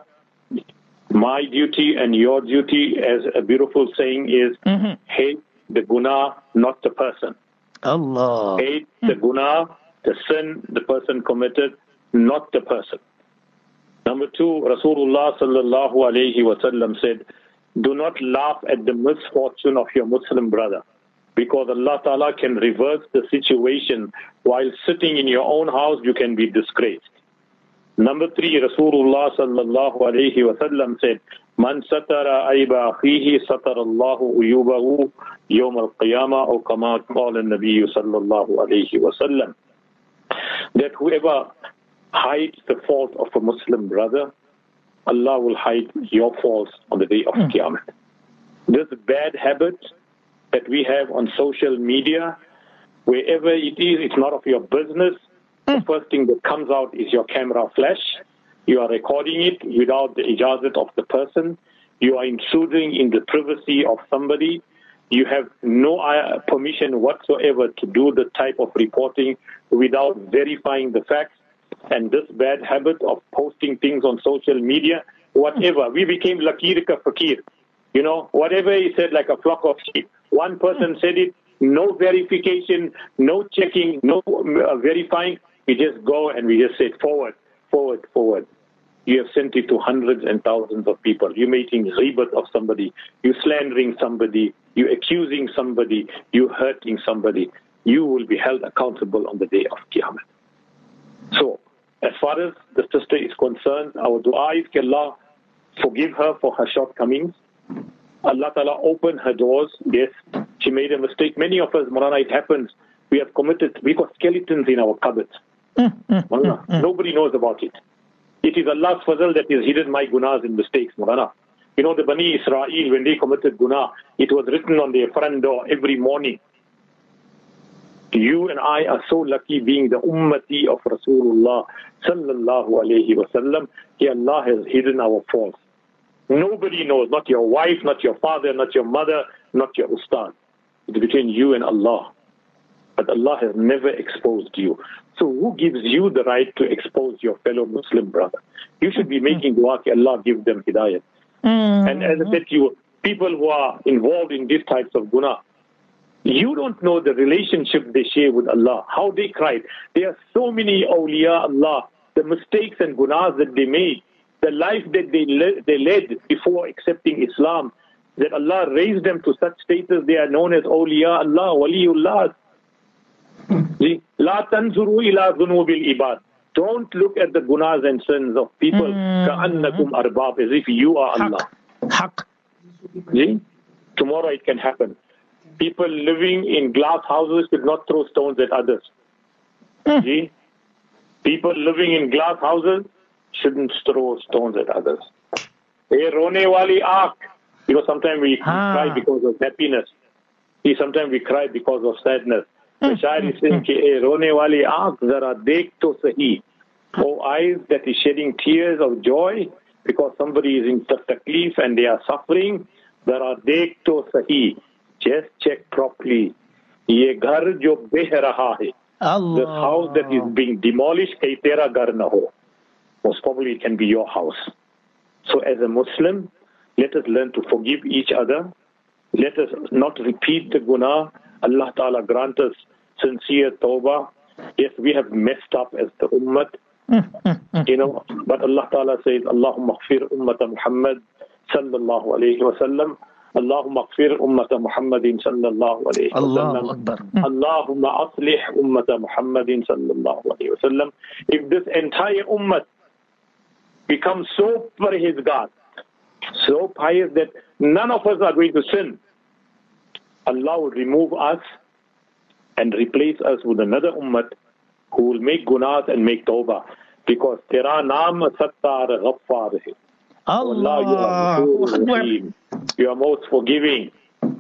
my duty and your duty, as a beautiful saying is, mm-hmm. hate the guna, not the person. Allah. Hate the hmm. guna, the sin the person committed, not the person. Number two, Rasulullah sallallahu alayhi wasallam said, do not laugh at the misfortune of your Muslim brother. Because Allah Ta'ala can reverse the situation while sitting in your own house, you can be disgraced. Number three, Rasulullah sallallahu alayhi wa sallam said, Man satara ayba akhihi satara Allahu uyubahu yawm al-qiyamah or kama qala al-nabiy sallallahu alayhi wa sallam. That whoever hides the fault of a Muslim brother, Allah will hide your faults on the day of mm. Qiyamah. This bad habit that we have on social media, wherever it is, it's not of your business. The first thing that comes out is your camera flash. You are recording it without the ijazat of the person. You are intruding in the privacy of somebody. You have no uh, permission whatsoever to do the type of reporting without verifying the facts. And this bad habit of posting things on social media, whatever, we became lakir ka fakir. You know, whatever he said, like a flock of sheep. One person said it, no verification, no checking, no uh, verifying. We just go and we just say forward, forward, forward. You have sent it to hundreds and thousands of people. You're making rebirth of somebody. You're slandering somebody. You're accusing somebody. You're hurting somebody. You will be held accountable on the day of Qiyamah. So, as far as the sister is concerned, our dua is Allah forgive her for her shortcomings. Allah Ta'ala open her doors. Yes, she made a mistake. Many of us, Marana, it happens. We have committed, we got skeletons in our cupboards. Mm, mm, mm, mm, Nobody knows about it. It is Allah's fazl that is hidden my gunas and mistakes, Marana. You know, the Bani Israel, when they committed guna, it was written on their front door every morning. You and I are so lucky being the ummati of Rasulullah sallallahu alayhi wasallam. He Allah has hidden our faults. Nobody knows, not your wife, not your father, not your mother, not your ustad. It's between you and Allah. But Allah has never exposed you. So who gives you the right to expose your fellow Muslim brother? You should be making dua, Allah give them hidayah. Mm. And as I said to you, people who are involved in these types of guna, you don't know the relationship they share with Allah, how they cried. There are so many awliya Allah, the mistakes and gunas that they made the life that they, le- they led before accepting Islam, that Allah raised them to such status, they are known as awliya Allah, waliullah. La tanzuru ila dhunubil ibad. Don't look at the gunas and sins of people ka'annakum mm. arbab, as if you are Allah. Haq. See? Tomorrow it can happen. People living in glass houses should not throw stones at others. Mm. See? People living in glass houses shouldn't throw stones at others. A rone wali aak, because sometimes we ah. cry because of happiness. Sometimes we cry because of sadness. The hmm. shair is saying, A rone wali aak, zara dekh to sahi. Oh eyes that is shedding tears of joy because somebody is in taklif and they are suffering, zara dekh to sahi. Just check properly. ये घर जो बह रहा है this house that is being demolished कहीं तेरा घर न हो most probably it can be your house. So as a Muslim, let us learn to forgive each other. Let us not repeat the guna. Allah Ta'ala grant us sincere tawbah. Yes, we have messed up as the ummah. you know, but Allah Ta'ala says, Allahumma khfir ummata Muhammad sallallahu alayhi wa sallam. اللهم اغفر أمة محمد صلى الله عليه وسلم اللهم أصلح أمة محمد صلى الله عليه وسلم If this entire ummah become so God, so pious that none of us are going to sin, Allah will remove us and replace us with another ummah who will make gunas and make tawbah. Because tera naam sattar ghaffar hai. Allah, you are, you are most forgiving.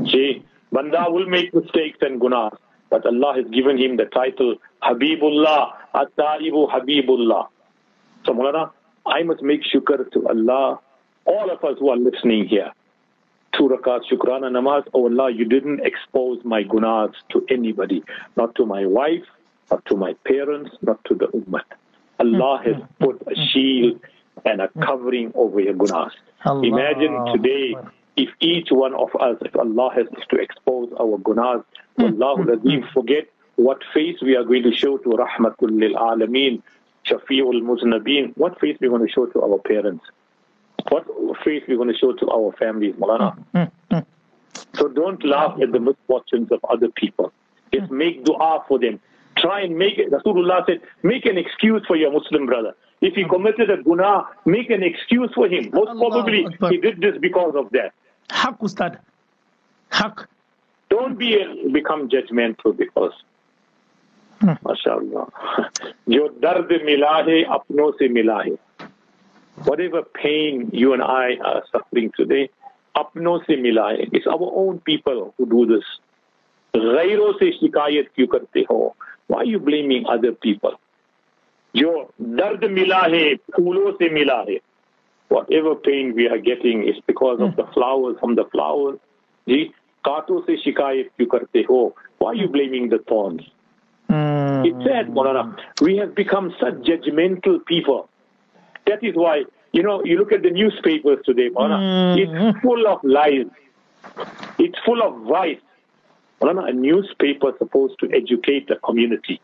See, Banda will make mistakes and gunas, but Allah has given him the title Habibullah, At-Taibu Habibullah. So, Mulana, I must make shukr to Allah, all of us who are listening here. Two rakat shukrana namaz. Oh Allah, you didn't expose my gunas to anybody, not to my wife, not to my parents, not to the ummah. Allah hmm. has put a shield and a covering over your gunas. Allah. Imagine today if each one of us, if Allah has to expose our gunas, hmm. Allah will forget what face we are going to show to Rahmatul Lil Alameen, Shafi'ul Muznabeen, what faith we're going to show to our parents? What faith we're going to show to our families, Malana? Mm, mm, mm. So don't laugh at the misfortunes of other people. Just make dua for them. Try and make it. Rasulullah said, make an excuse for your Muslim brother. If he committed a guna, make an excuse for him. Most Allah probably he did this because of that. Haq, Ustad. Haq. Don't be become judgmental because माशाल्लाह जो दर्द मिला है अपनों से मिला है whatever pain you and I are suffering today अपनों से मिला है it's our own people who do this गैरों से शिकायत क्यों करते हो why are you blaming other people जो दर्द मिला है फूलों से मिला है whatever pain we are getting is because of the flowers from the flowers जी कांटों से शिकायत क्यों करते हो why are you blaming the thorns Mm. it's sad, Maulana. We have become such judgmental people. That is why, you know, you look at the newspapers today, Maulana. It's full of lies. It's full of vice. Maulana, a newspaper is supposed to educate the community.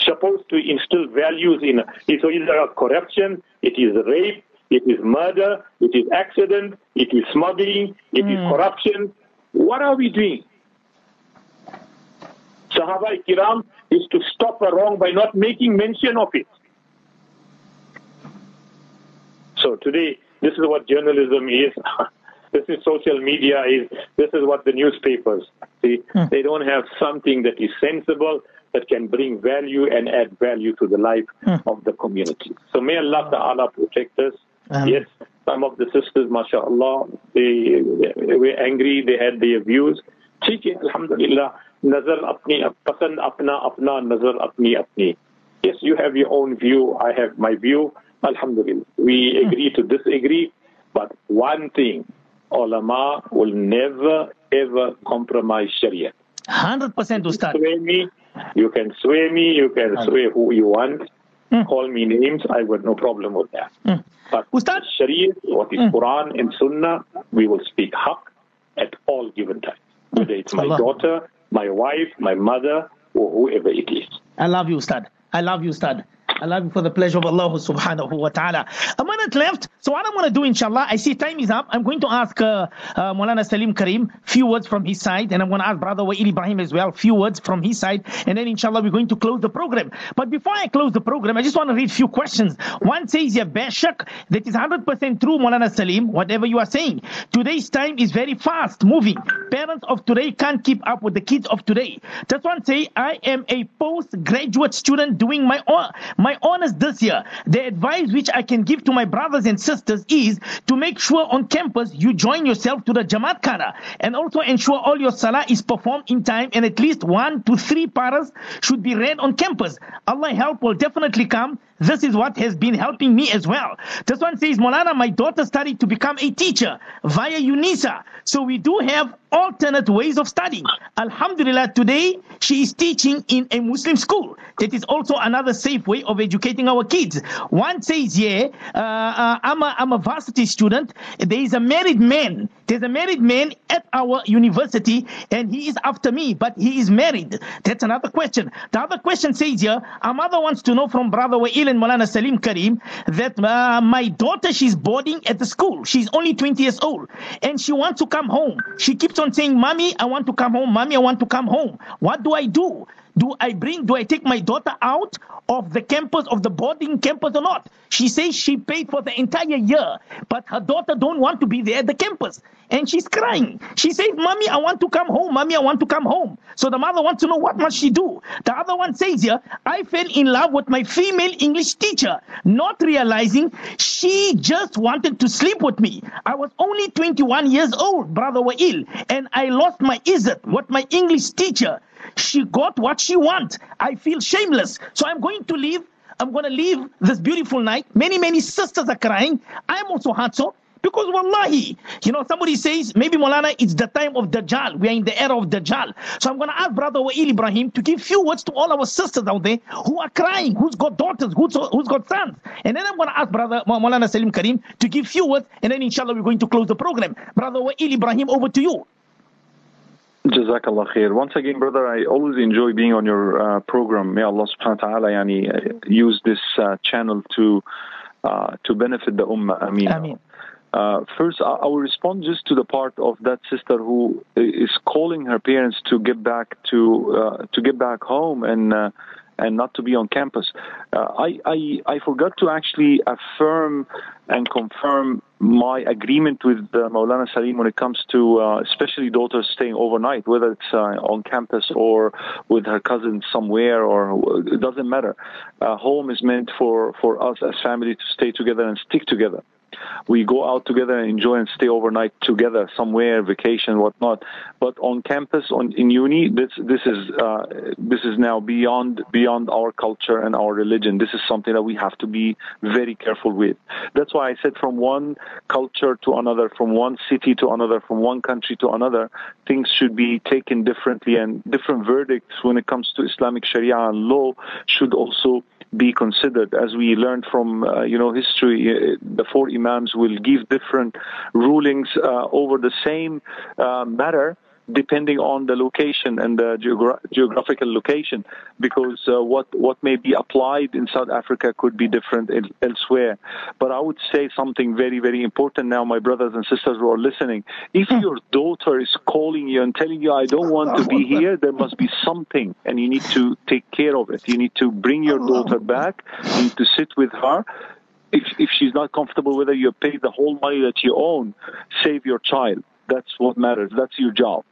Supposed to instill values in it. So it's either corruption, it is rape, it is murder, it is accident, it is smuggling, it is corruption. What are we doing? Sahaba Kiram is to stop a wrong by not making mention of it. So today, this is what journalism is. this is social media is. This is what the newspapers see. They don't have something that is sensible that can bring value and add value to the life of the community. So may Allah Ta'ala protect us. Amen. Yes, some of the sisters, mashallah, they, they were angry. They had their views. ठीक है अल्हम्दुलिल्लाह नजर अपनी पसंद अपना अपना नजर अपनी अपनी yes you have your own view i have my view alhamdulillah we agree to disagree but one thing ulama will never ever compromise sharia 100% Ustad. swear me you can swear me you can swear who you want call me names i got no problem with that but Ustad? sharia what is quran and sunnah we will speak haq at all given times whether it's my Allah. daughter my wife my mother or whoever it is I love you, Ustad. I love you, Ustad. I love you for the pleasure of Allah subhanahu wa ta'ala. A minute left. So what I'm going to do, inshallah, I see time is up. I'm going to ask uh, uh, Salim Karim few words from his side. And I'm going to ask Brother Wael Ibrahim as well, few words from his side. And then, inshallah, we're going to close the program. But before I close the program, I just want to read few questions. One says, yeah, Bashak, that is 100% true, Maulana Salim, whatever you are saying. Today's time is very fast moving. Parents of today can't keep up with the kids of today. Just one say, I am a postgraduate student doing my hon- my honors this year. The advice which I can give to my brothers and sisters is to make sure on campus you join yourself to the Jamaat Khana and also ensure all your salah is performed in time and at least one to three paras should be read on campus. Allah help will definitely come. This is what has been helping me as well. This one says, Molana, my daughter studied to become a teacher via UNISA. So we do have alternate ways of studying. Alhamdulillah, today she is teaching in a Muslim school. That is also another safe way of educating our kids. One says, yeah, uh, uh, I'm, a, I'm a varsity student. There is a married man. There's a married man at our university and he is after me, but he is married. That's another question. The other question says here, our mother wants to know from Brother Wael and Molana Salim Karim that uh, my daughter, she's boarding at the school. She's only 20 years old and she wants to come home. She keeps on saying, Mommy, I want to come home. Mommy, I want to come home. What do I do? Do I bring, do I take my daughter out of the campus, of the boarding campus or not? She says she paid for the entire year, but her daughter don't want to be there at the campus. And she's crying. She says, Mommy, I want to come home. Mommy, I want to come home. So the mother wants to know what must she do. The other one says here, I fell in love with my female English teacher, not realizing she just wanted to sleep with me. I was only 21 years old, brother Wael, and I lost my izzat with my English teacher. She got what she want. I feel shameless. So I'm going to leave. I'm going to leave this beautiful night. Many, many sisters are crying. I'm also hurt so. Because wallahi, you know, somebody says, maybe Molana, it's the time of Dajjal. We are in the era of Dajjal. So I'm going to ask Brother Wael Ibrahim to give few words to all our sisters out there who are crying, who's got daughters, who's, who's got sons. And then I'm going to ask Brother Molana Salim Karim to give few words. And then inshallah, we're going to close the program. Brother Wael Ibrahim, over to you. Jazakallah khair. Once again, brother, I always enjoy being on your uh, program. May Allah subhanahu wa ta'ala yani, uh, use this uh, channel to uh, to benefit the ummah. Ameen. Ameen. Uh, first, I, I will respond just to the part of that sister who is calling her parents to get back to uh, to get back home and uh, and not to be on campus. Uh, I, I I forgot to actually affirm and confirm my agreement with uh, Maulana Salim when it comes to uh, especially daughters staying overnight, whether it's uh, on campus or with her cousins somewhere, or it doesn't matter. Uh, home is meant for for us as family to stay together and stick together we go out together and enjoy and stay overnight together somewhere, vacation, whatnot. But on campus, on in uni, this this is uh, this is now beyond beyond our culture and our religion. This is something that we have to be very careful with. That's why I said from one culture to another, from one city to another, from one country to another, things should be taken differently, and different verdicts when it comes to Islamic Sharia and law should also be considered. As we learned from uh, you know history, uh, the four imams will give different rulings uh, over the same uh, matter depending on the location and the geogra- geographical location, because uh, what what may be applied in South Africa could be different el- elsewhere. But I would say something very very important now, my brothers and sisters who are listening. If hmm. your daughter is calling you and telling you, "I don't want to be here," there must be something, and you need to take care of it. You need to bring your daughter back. You need to sit with her if, if she's not comfortable whether you pay the whole money that you own, save your child. That's what matters. That's your job.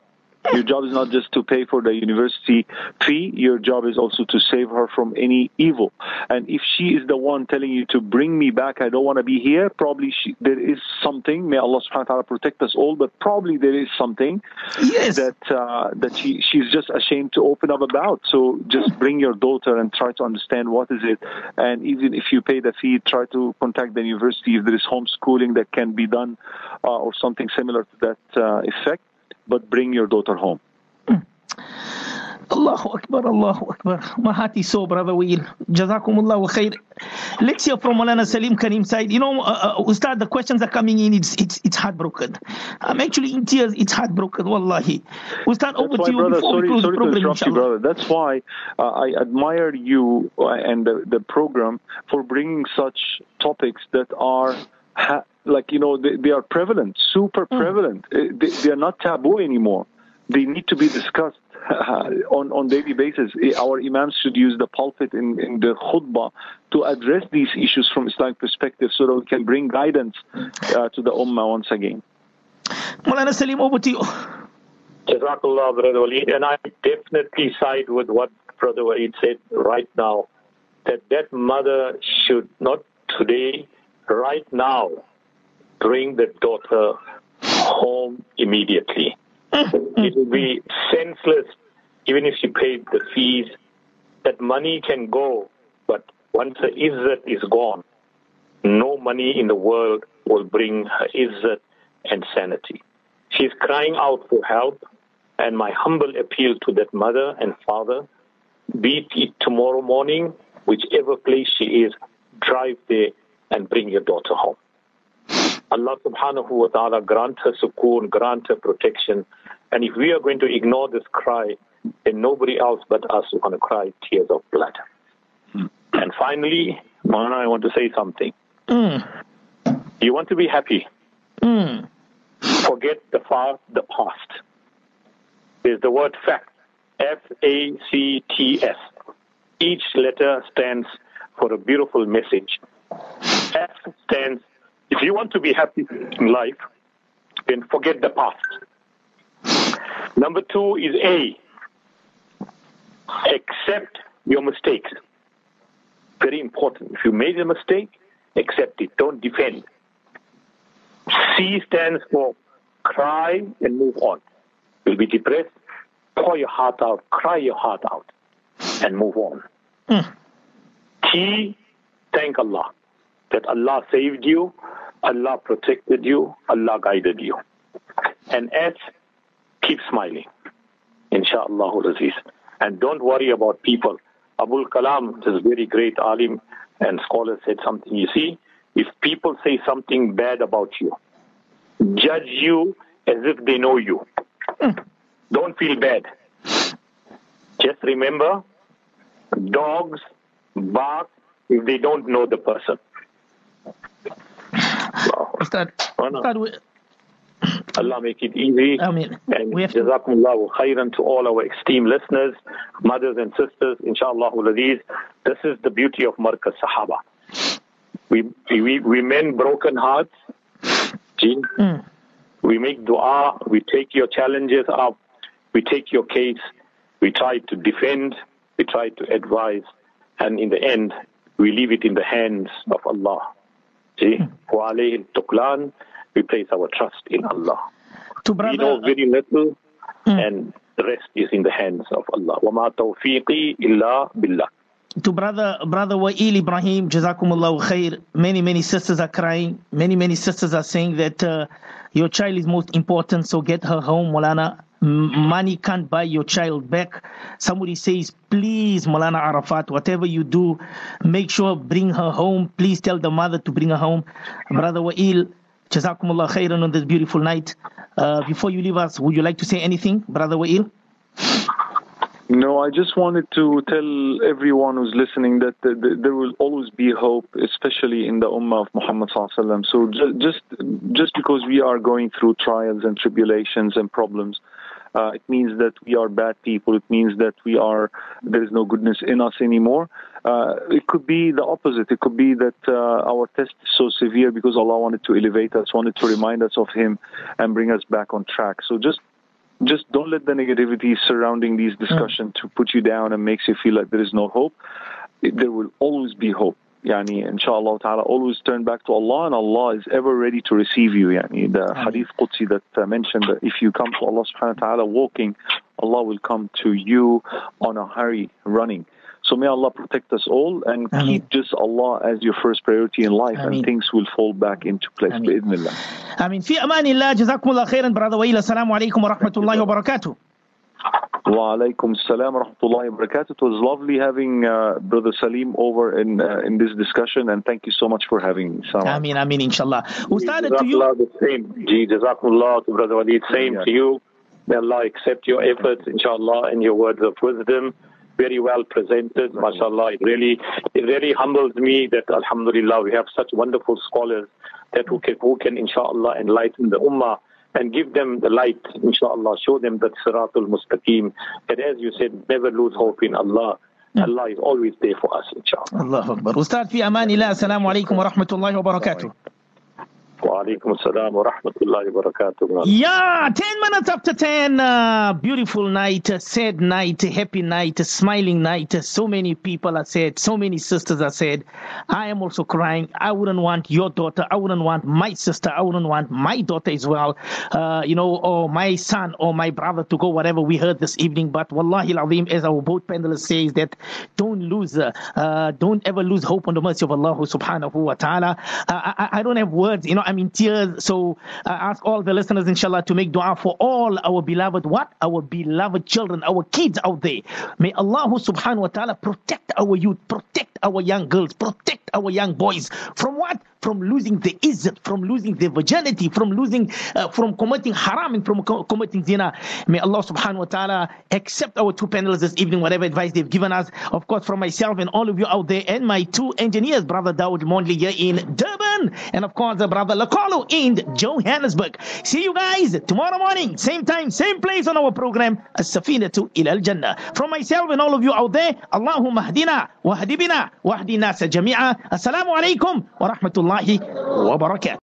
Your job is not just to pay for the university fee. Your job is also to save her from any evil. And if she is the one telling you to bring me back, I don't want to be here, probably she, there is something. May Allah subhanahu wa ta'ala protect us all, but probably there is something yes. that, uh, that she, she's just ashamed to open up about. So just bring your daughter and try to understand what is it. And even if you pay the fee, try to contact the university if there is homeschooling that can be done uh, or something similar to that uh, effect but bring your daughter home. Allahu Akbar, Allahu Akbar. Is so, brother Wael. Jazakumullahu khair. Let's hear from Malana Salim Karim side. You know, uh, uh, Ustad, the questions are coming in. It's it's it's heartbroken. I'm actually in tears. It's heartbroken, wallahi. Ustad, over why, to you brother, before sorry, we close sorry the program, to interrupt you, brother. That's why uh, I admire you and the, the program for bringing such topics that are ha- like you know they, they are prevalent, super hmm. prevalent. Mm. They, they, are not taboo anymore. They need to be discussed on on daily basis. Our imams should use the pulpit in, in the khutbah to address these issues from Islamic perspective, so that we can bring guidance uh, to the ummah once again. Mulana Salim, over to you. Jazakallah, Brother Walid. And I definitely side with what Brother Walid said right now, that that mother should not today, right now, bring the daughter home immediately. Mm-hmm. it would be senseless, even if she paid the fees. That money can go, but once the izzat is gone, no money in the world will bring her izzat and sanity. She's crying out for help, and my humble appeal to that mother and father, be it tomorrow morning, whichever place she is, drive there and bring your daughter home. Allah subhanahu wa ta'ala grant her sukoon, grant her protection. And if we are going to ignore this cry, then nobody else but us is going to cry tears of blood. Mm. And finally, Mana, I want to say something. Mm. You want to be happy. Mm. Forget the far, the past. There's the word fact. F-A-C-T-S. Each letter stands for a beautiful message. F stands if you want to be happy in life, then forget the past. Number two is A. Accept your mistakes. Very important. If you made a mistake, accept it. Don't defend. C stands for cry and move on. You'll be depressed, pour your heart out, cry your heart out, and move on. Mm. T, thank Allah that Allah saved you, Allah protected you, Allah guided you. And S, keep smiling. Insha'Allah Aziz. And don't worry about people. Abul Kalam, this very great alim and scholar, said something. You see, if people say something bad about you, judge you as if they know you. Don't feel bad. Just remember, dogs bark if they don't know the person. Ustad, Ustad, we- Allah make it easy. Ameen. And We have to- Jazakumullahu khairan to all our esteemed listeners, mothers and sisters, inshallah. This is the beauty of Markaz Sahaba. We, we, we mend broken hearts. Mm. We make dua. We take your challenges up. We take your case. We try to defend. We try to advise. And in the end, we leave it in the hands of Allah. See? وَعَلَيْهِ We place our trust in Allah. To brother, we know uh, very little mm. and the rest is in the hands of Allah. وَمَا تَوْفِيقِي إِلَّا بِاللَّهِ to brother brother Wael Ibrahim, Jazakumullah khair. Many many sisters are crying. Many many sisters are saying that uh, your child is most important, so get her home, Molana. Money can't buy your child back. Somebody says, please, Molana Arafat, whatever you do, make sure bring her home. Please tell the mother to bring her home. Brother Wael, Jazakumullah khairan on this beautiful night. Uh, before you leave us, would you like to say anything, Brother Wael? No, I just wanted to tell everyone who's listening that th- th- there will always be hope, especially in the Ummah of Muhammad Sallallahu. So ju- just just because we are going through trials and tribulations and problems, uh, it means that we are bad people. It means that we are there is no goodness in us anymore. Uh, it could be the opposite. It could be that uh, our test is so severe because Allah wanted to elevate us, wanted to remind us of Him, and bring us back on track. So just just don't let the negativity surrounding these discussions to put you down and makes you feel like there is no hope. There will always be hope yani inshallah ta'ala always turn back to Allah and Allah is ever ready to receive you yani the hadith Qudsi that uh, mentioned that if you come to Allah subhanahu wa ta'ala walking Allah will come to you on a hurry running so may Allah protect us all and keep just Allah as your first priority in life and things will fall back into place. Ameen. بإذن الله. Ameen. في Fi الله jazakumullah khairan, brother Wael. Assalamu alaykum wa rahmatullahi wa barakatuh. Wa alaikum salam rahmatullahi wa barakatuh. It was lovely having uh, Brother Salim over in uh, in this discussion, and thank you so much for having me. Salam. Ameen, ameen, inshallah. Ustad, to you. The same. Gee, jazakumullah to Brother Walid. Same yeah. to you. May Allah accept your efforts, inshallah, and your words of wisdom. Very well presented, mashallah. It really, it really humbles me that, alhamdulillah, we have such wonderful scholars that who can, who can inshallah, enlighten the ummah and give them the light, inshallah. Show them that Siratul Mustaqim. And as you said, never lose hope in Allah. Hmm. Allah is always there for us, inshallah. Allah Akbar. Ustad fi amanillah. Assalamu alaikum wa rahmatullahi wa barakatuh. Wa alaikum assalam wa rahmatullahi wa. Yeah, 10 minutes after 10. Uh, beautiful night, sad night, happy night, smiling night. So many people are sad. So many sisters are sad. I am also crying. I wouldn't want your daughter. I wouldn't want my sister. I wouldn't want my daughter as well. Uh, you know, or my son or my brother to go whatever we heard this evening. But wallahi al-azim, as our both panelists says that don't lose, uh, uh, don't ever lose hope on the mercy of Allah subhanahu wa ta'ala. Uh, I, I don't have words, you know, I'm in tears. So I ask all the listeners, inshallah, to make dua for all our beloved, what? Our beloved children, our kids out there. May Allah subhanahu wa ta'ala protect our youth, protect our young girls, protect our young boys from what? From losing the izzat, from losing the virginity, from losing, uh, from committing haram and from co- committing zina. May Allah subhanahu wa ta'ala accept our two panelists this evening, whatever advice they've given us. Of course, from myself and all of you out there, and my two engineers, Brother Dawood Mondley here in Durban, and of course, Brother Lakalo in Johannesburg. See you guys tomorrow morning, same time, same place on our program, As-Safinatu ila al-Jannah. From myself and all of you out there, Allahumma hdina wa hadibina wa hdi nasa jami'a. Assalamu alaikum wa rahmatullahi wa barakatuh.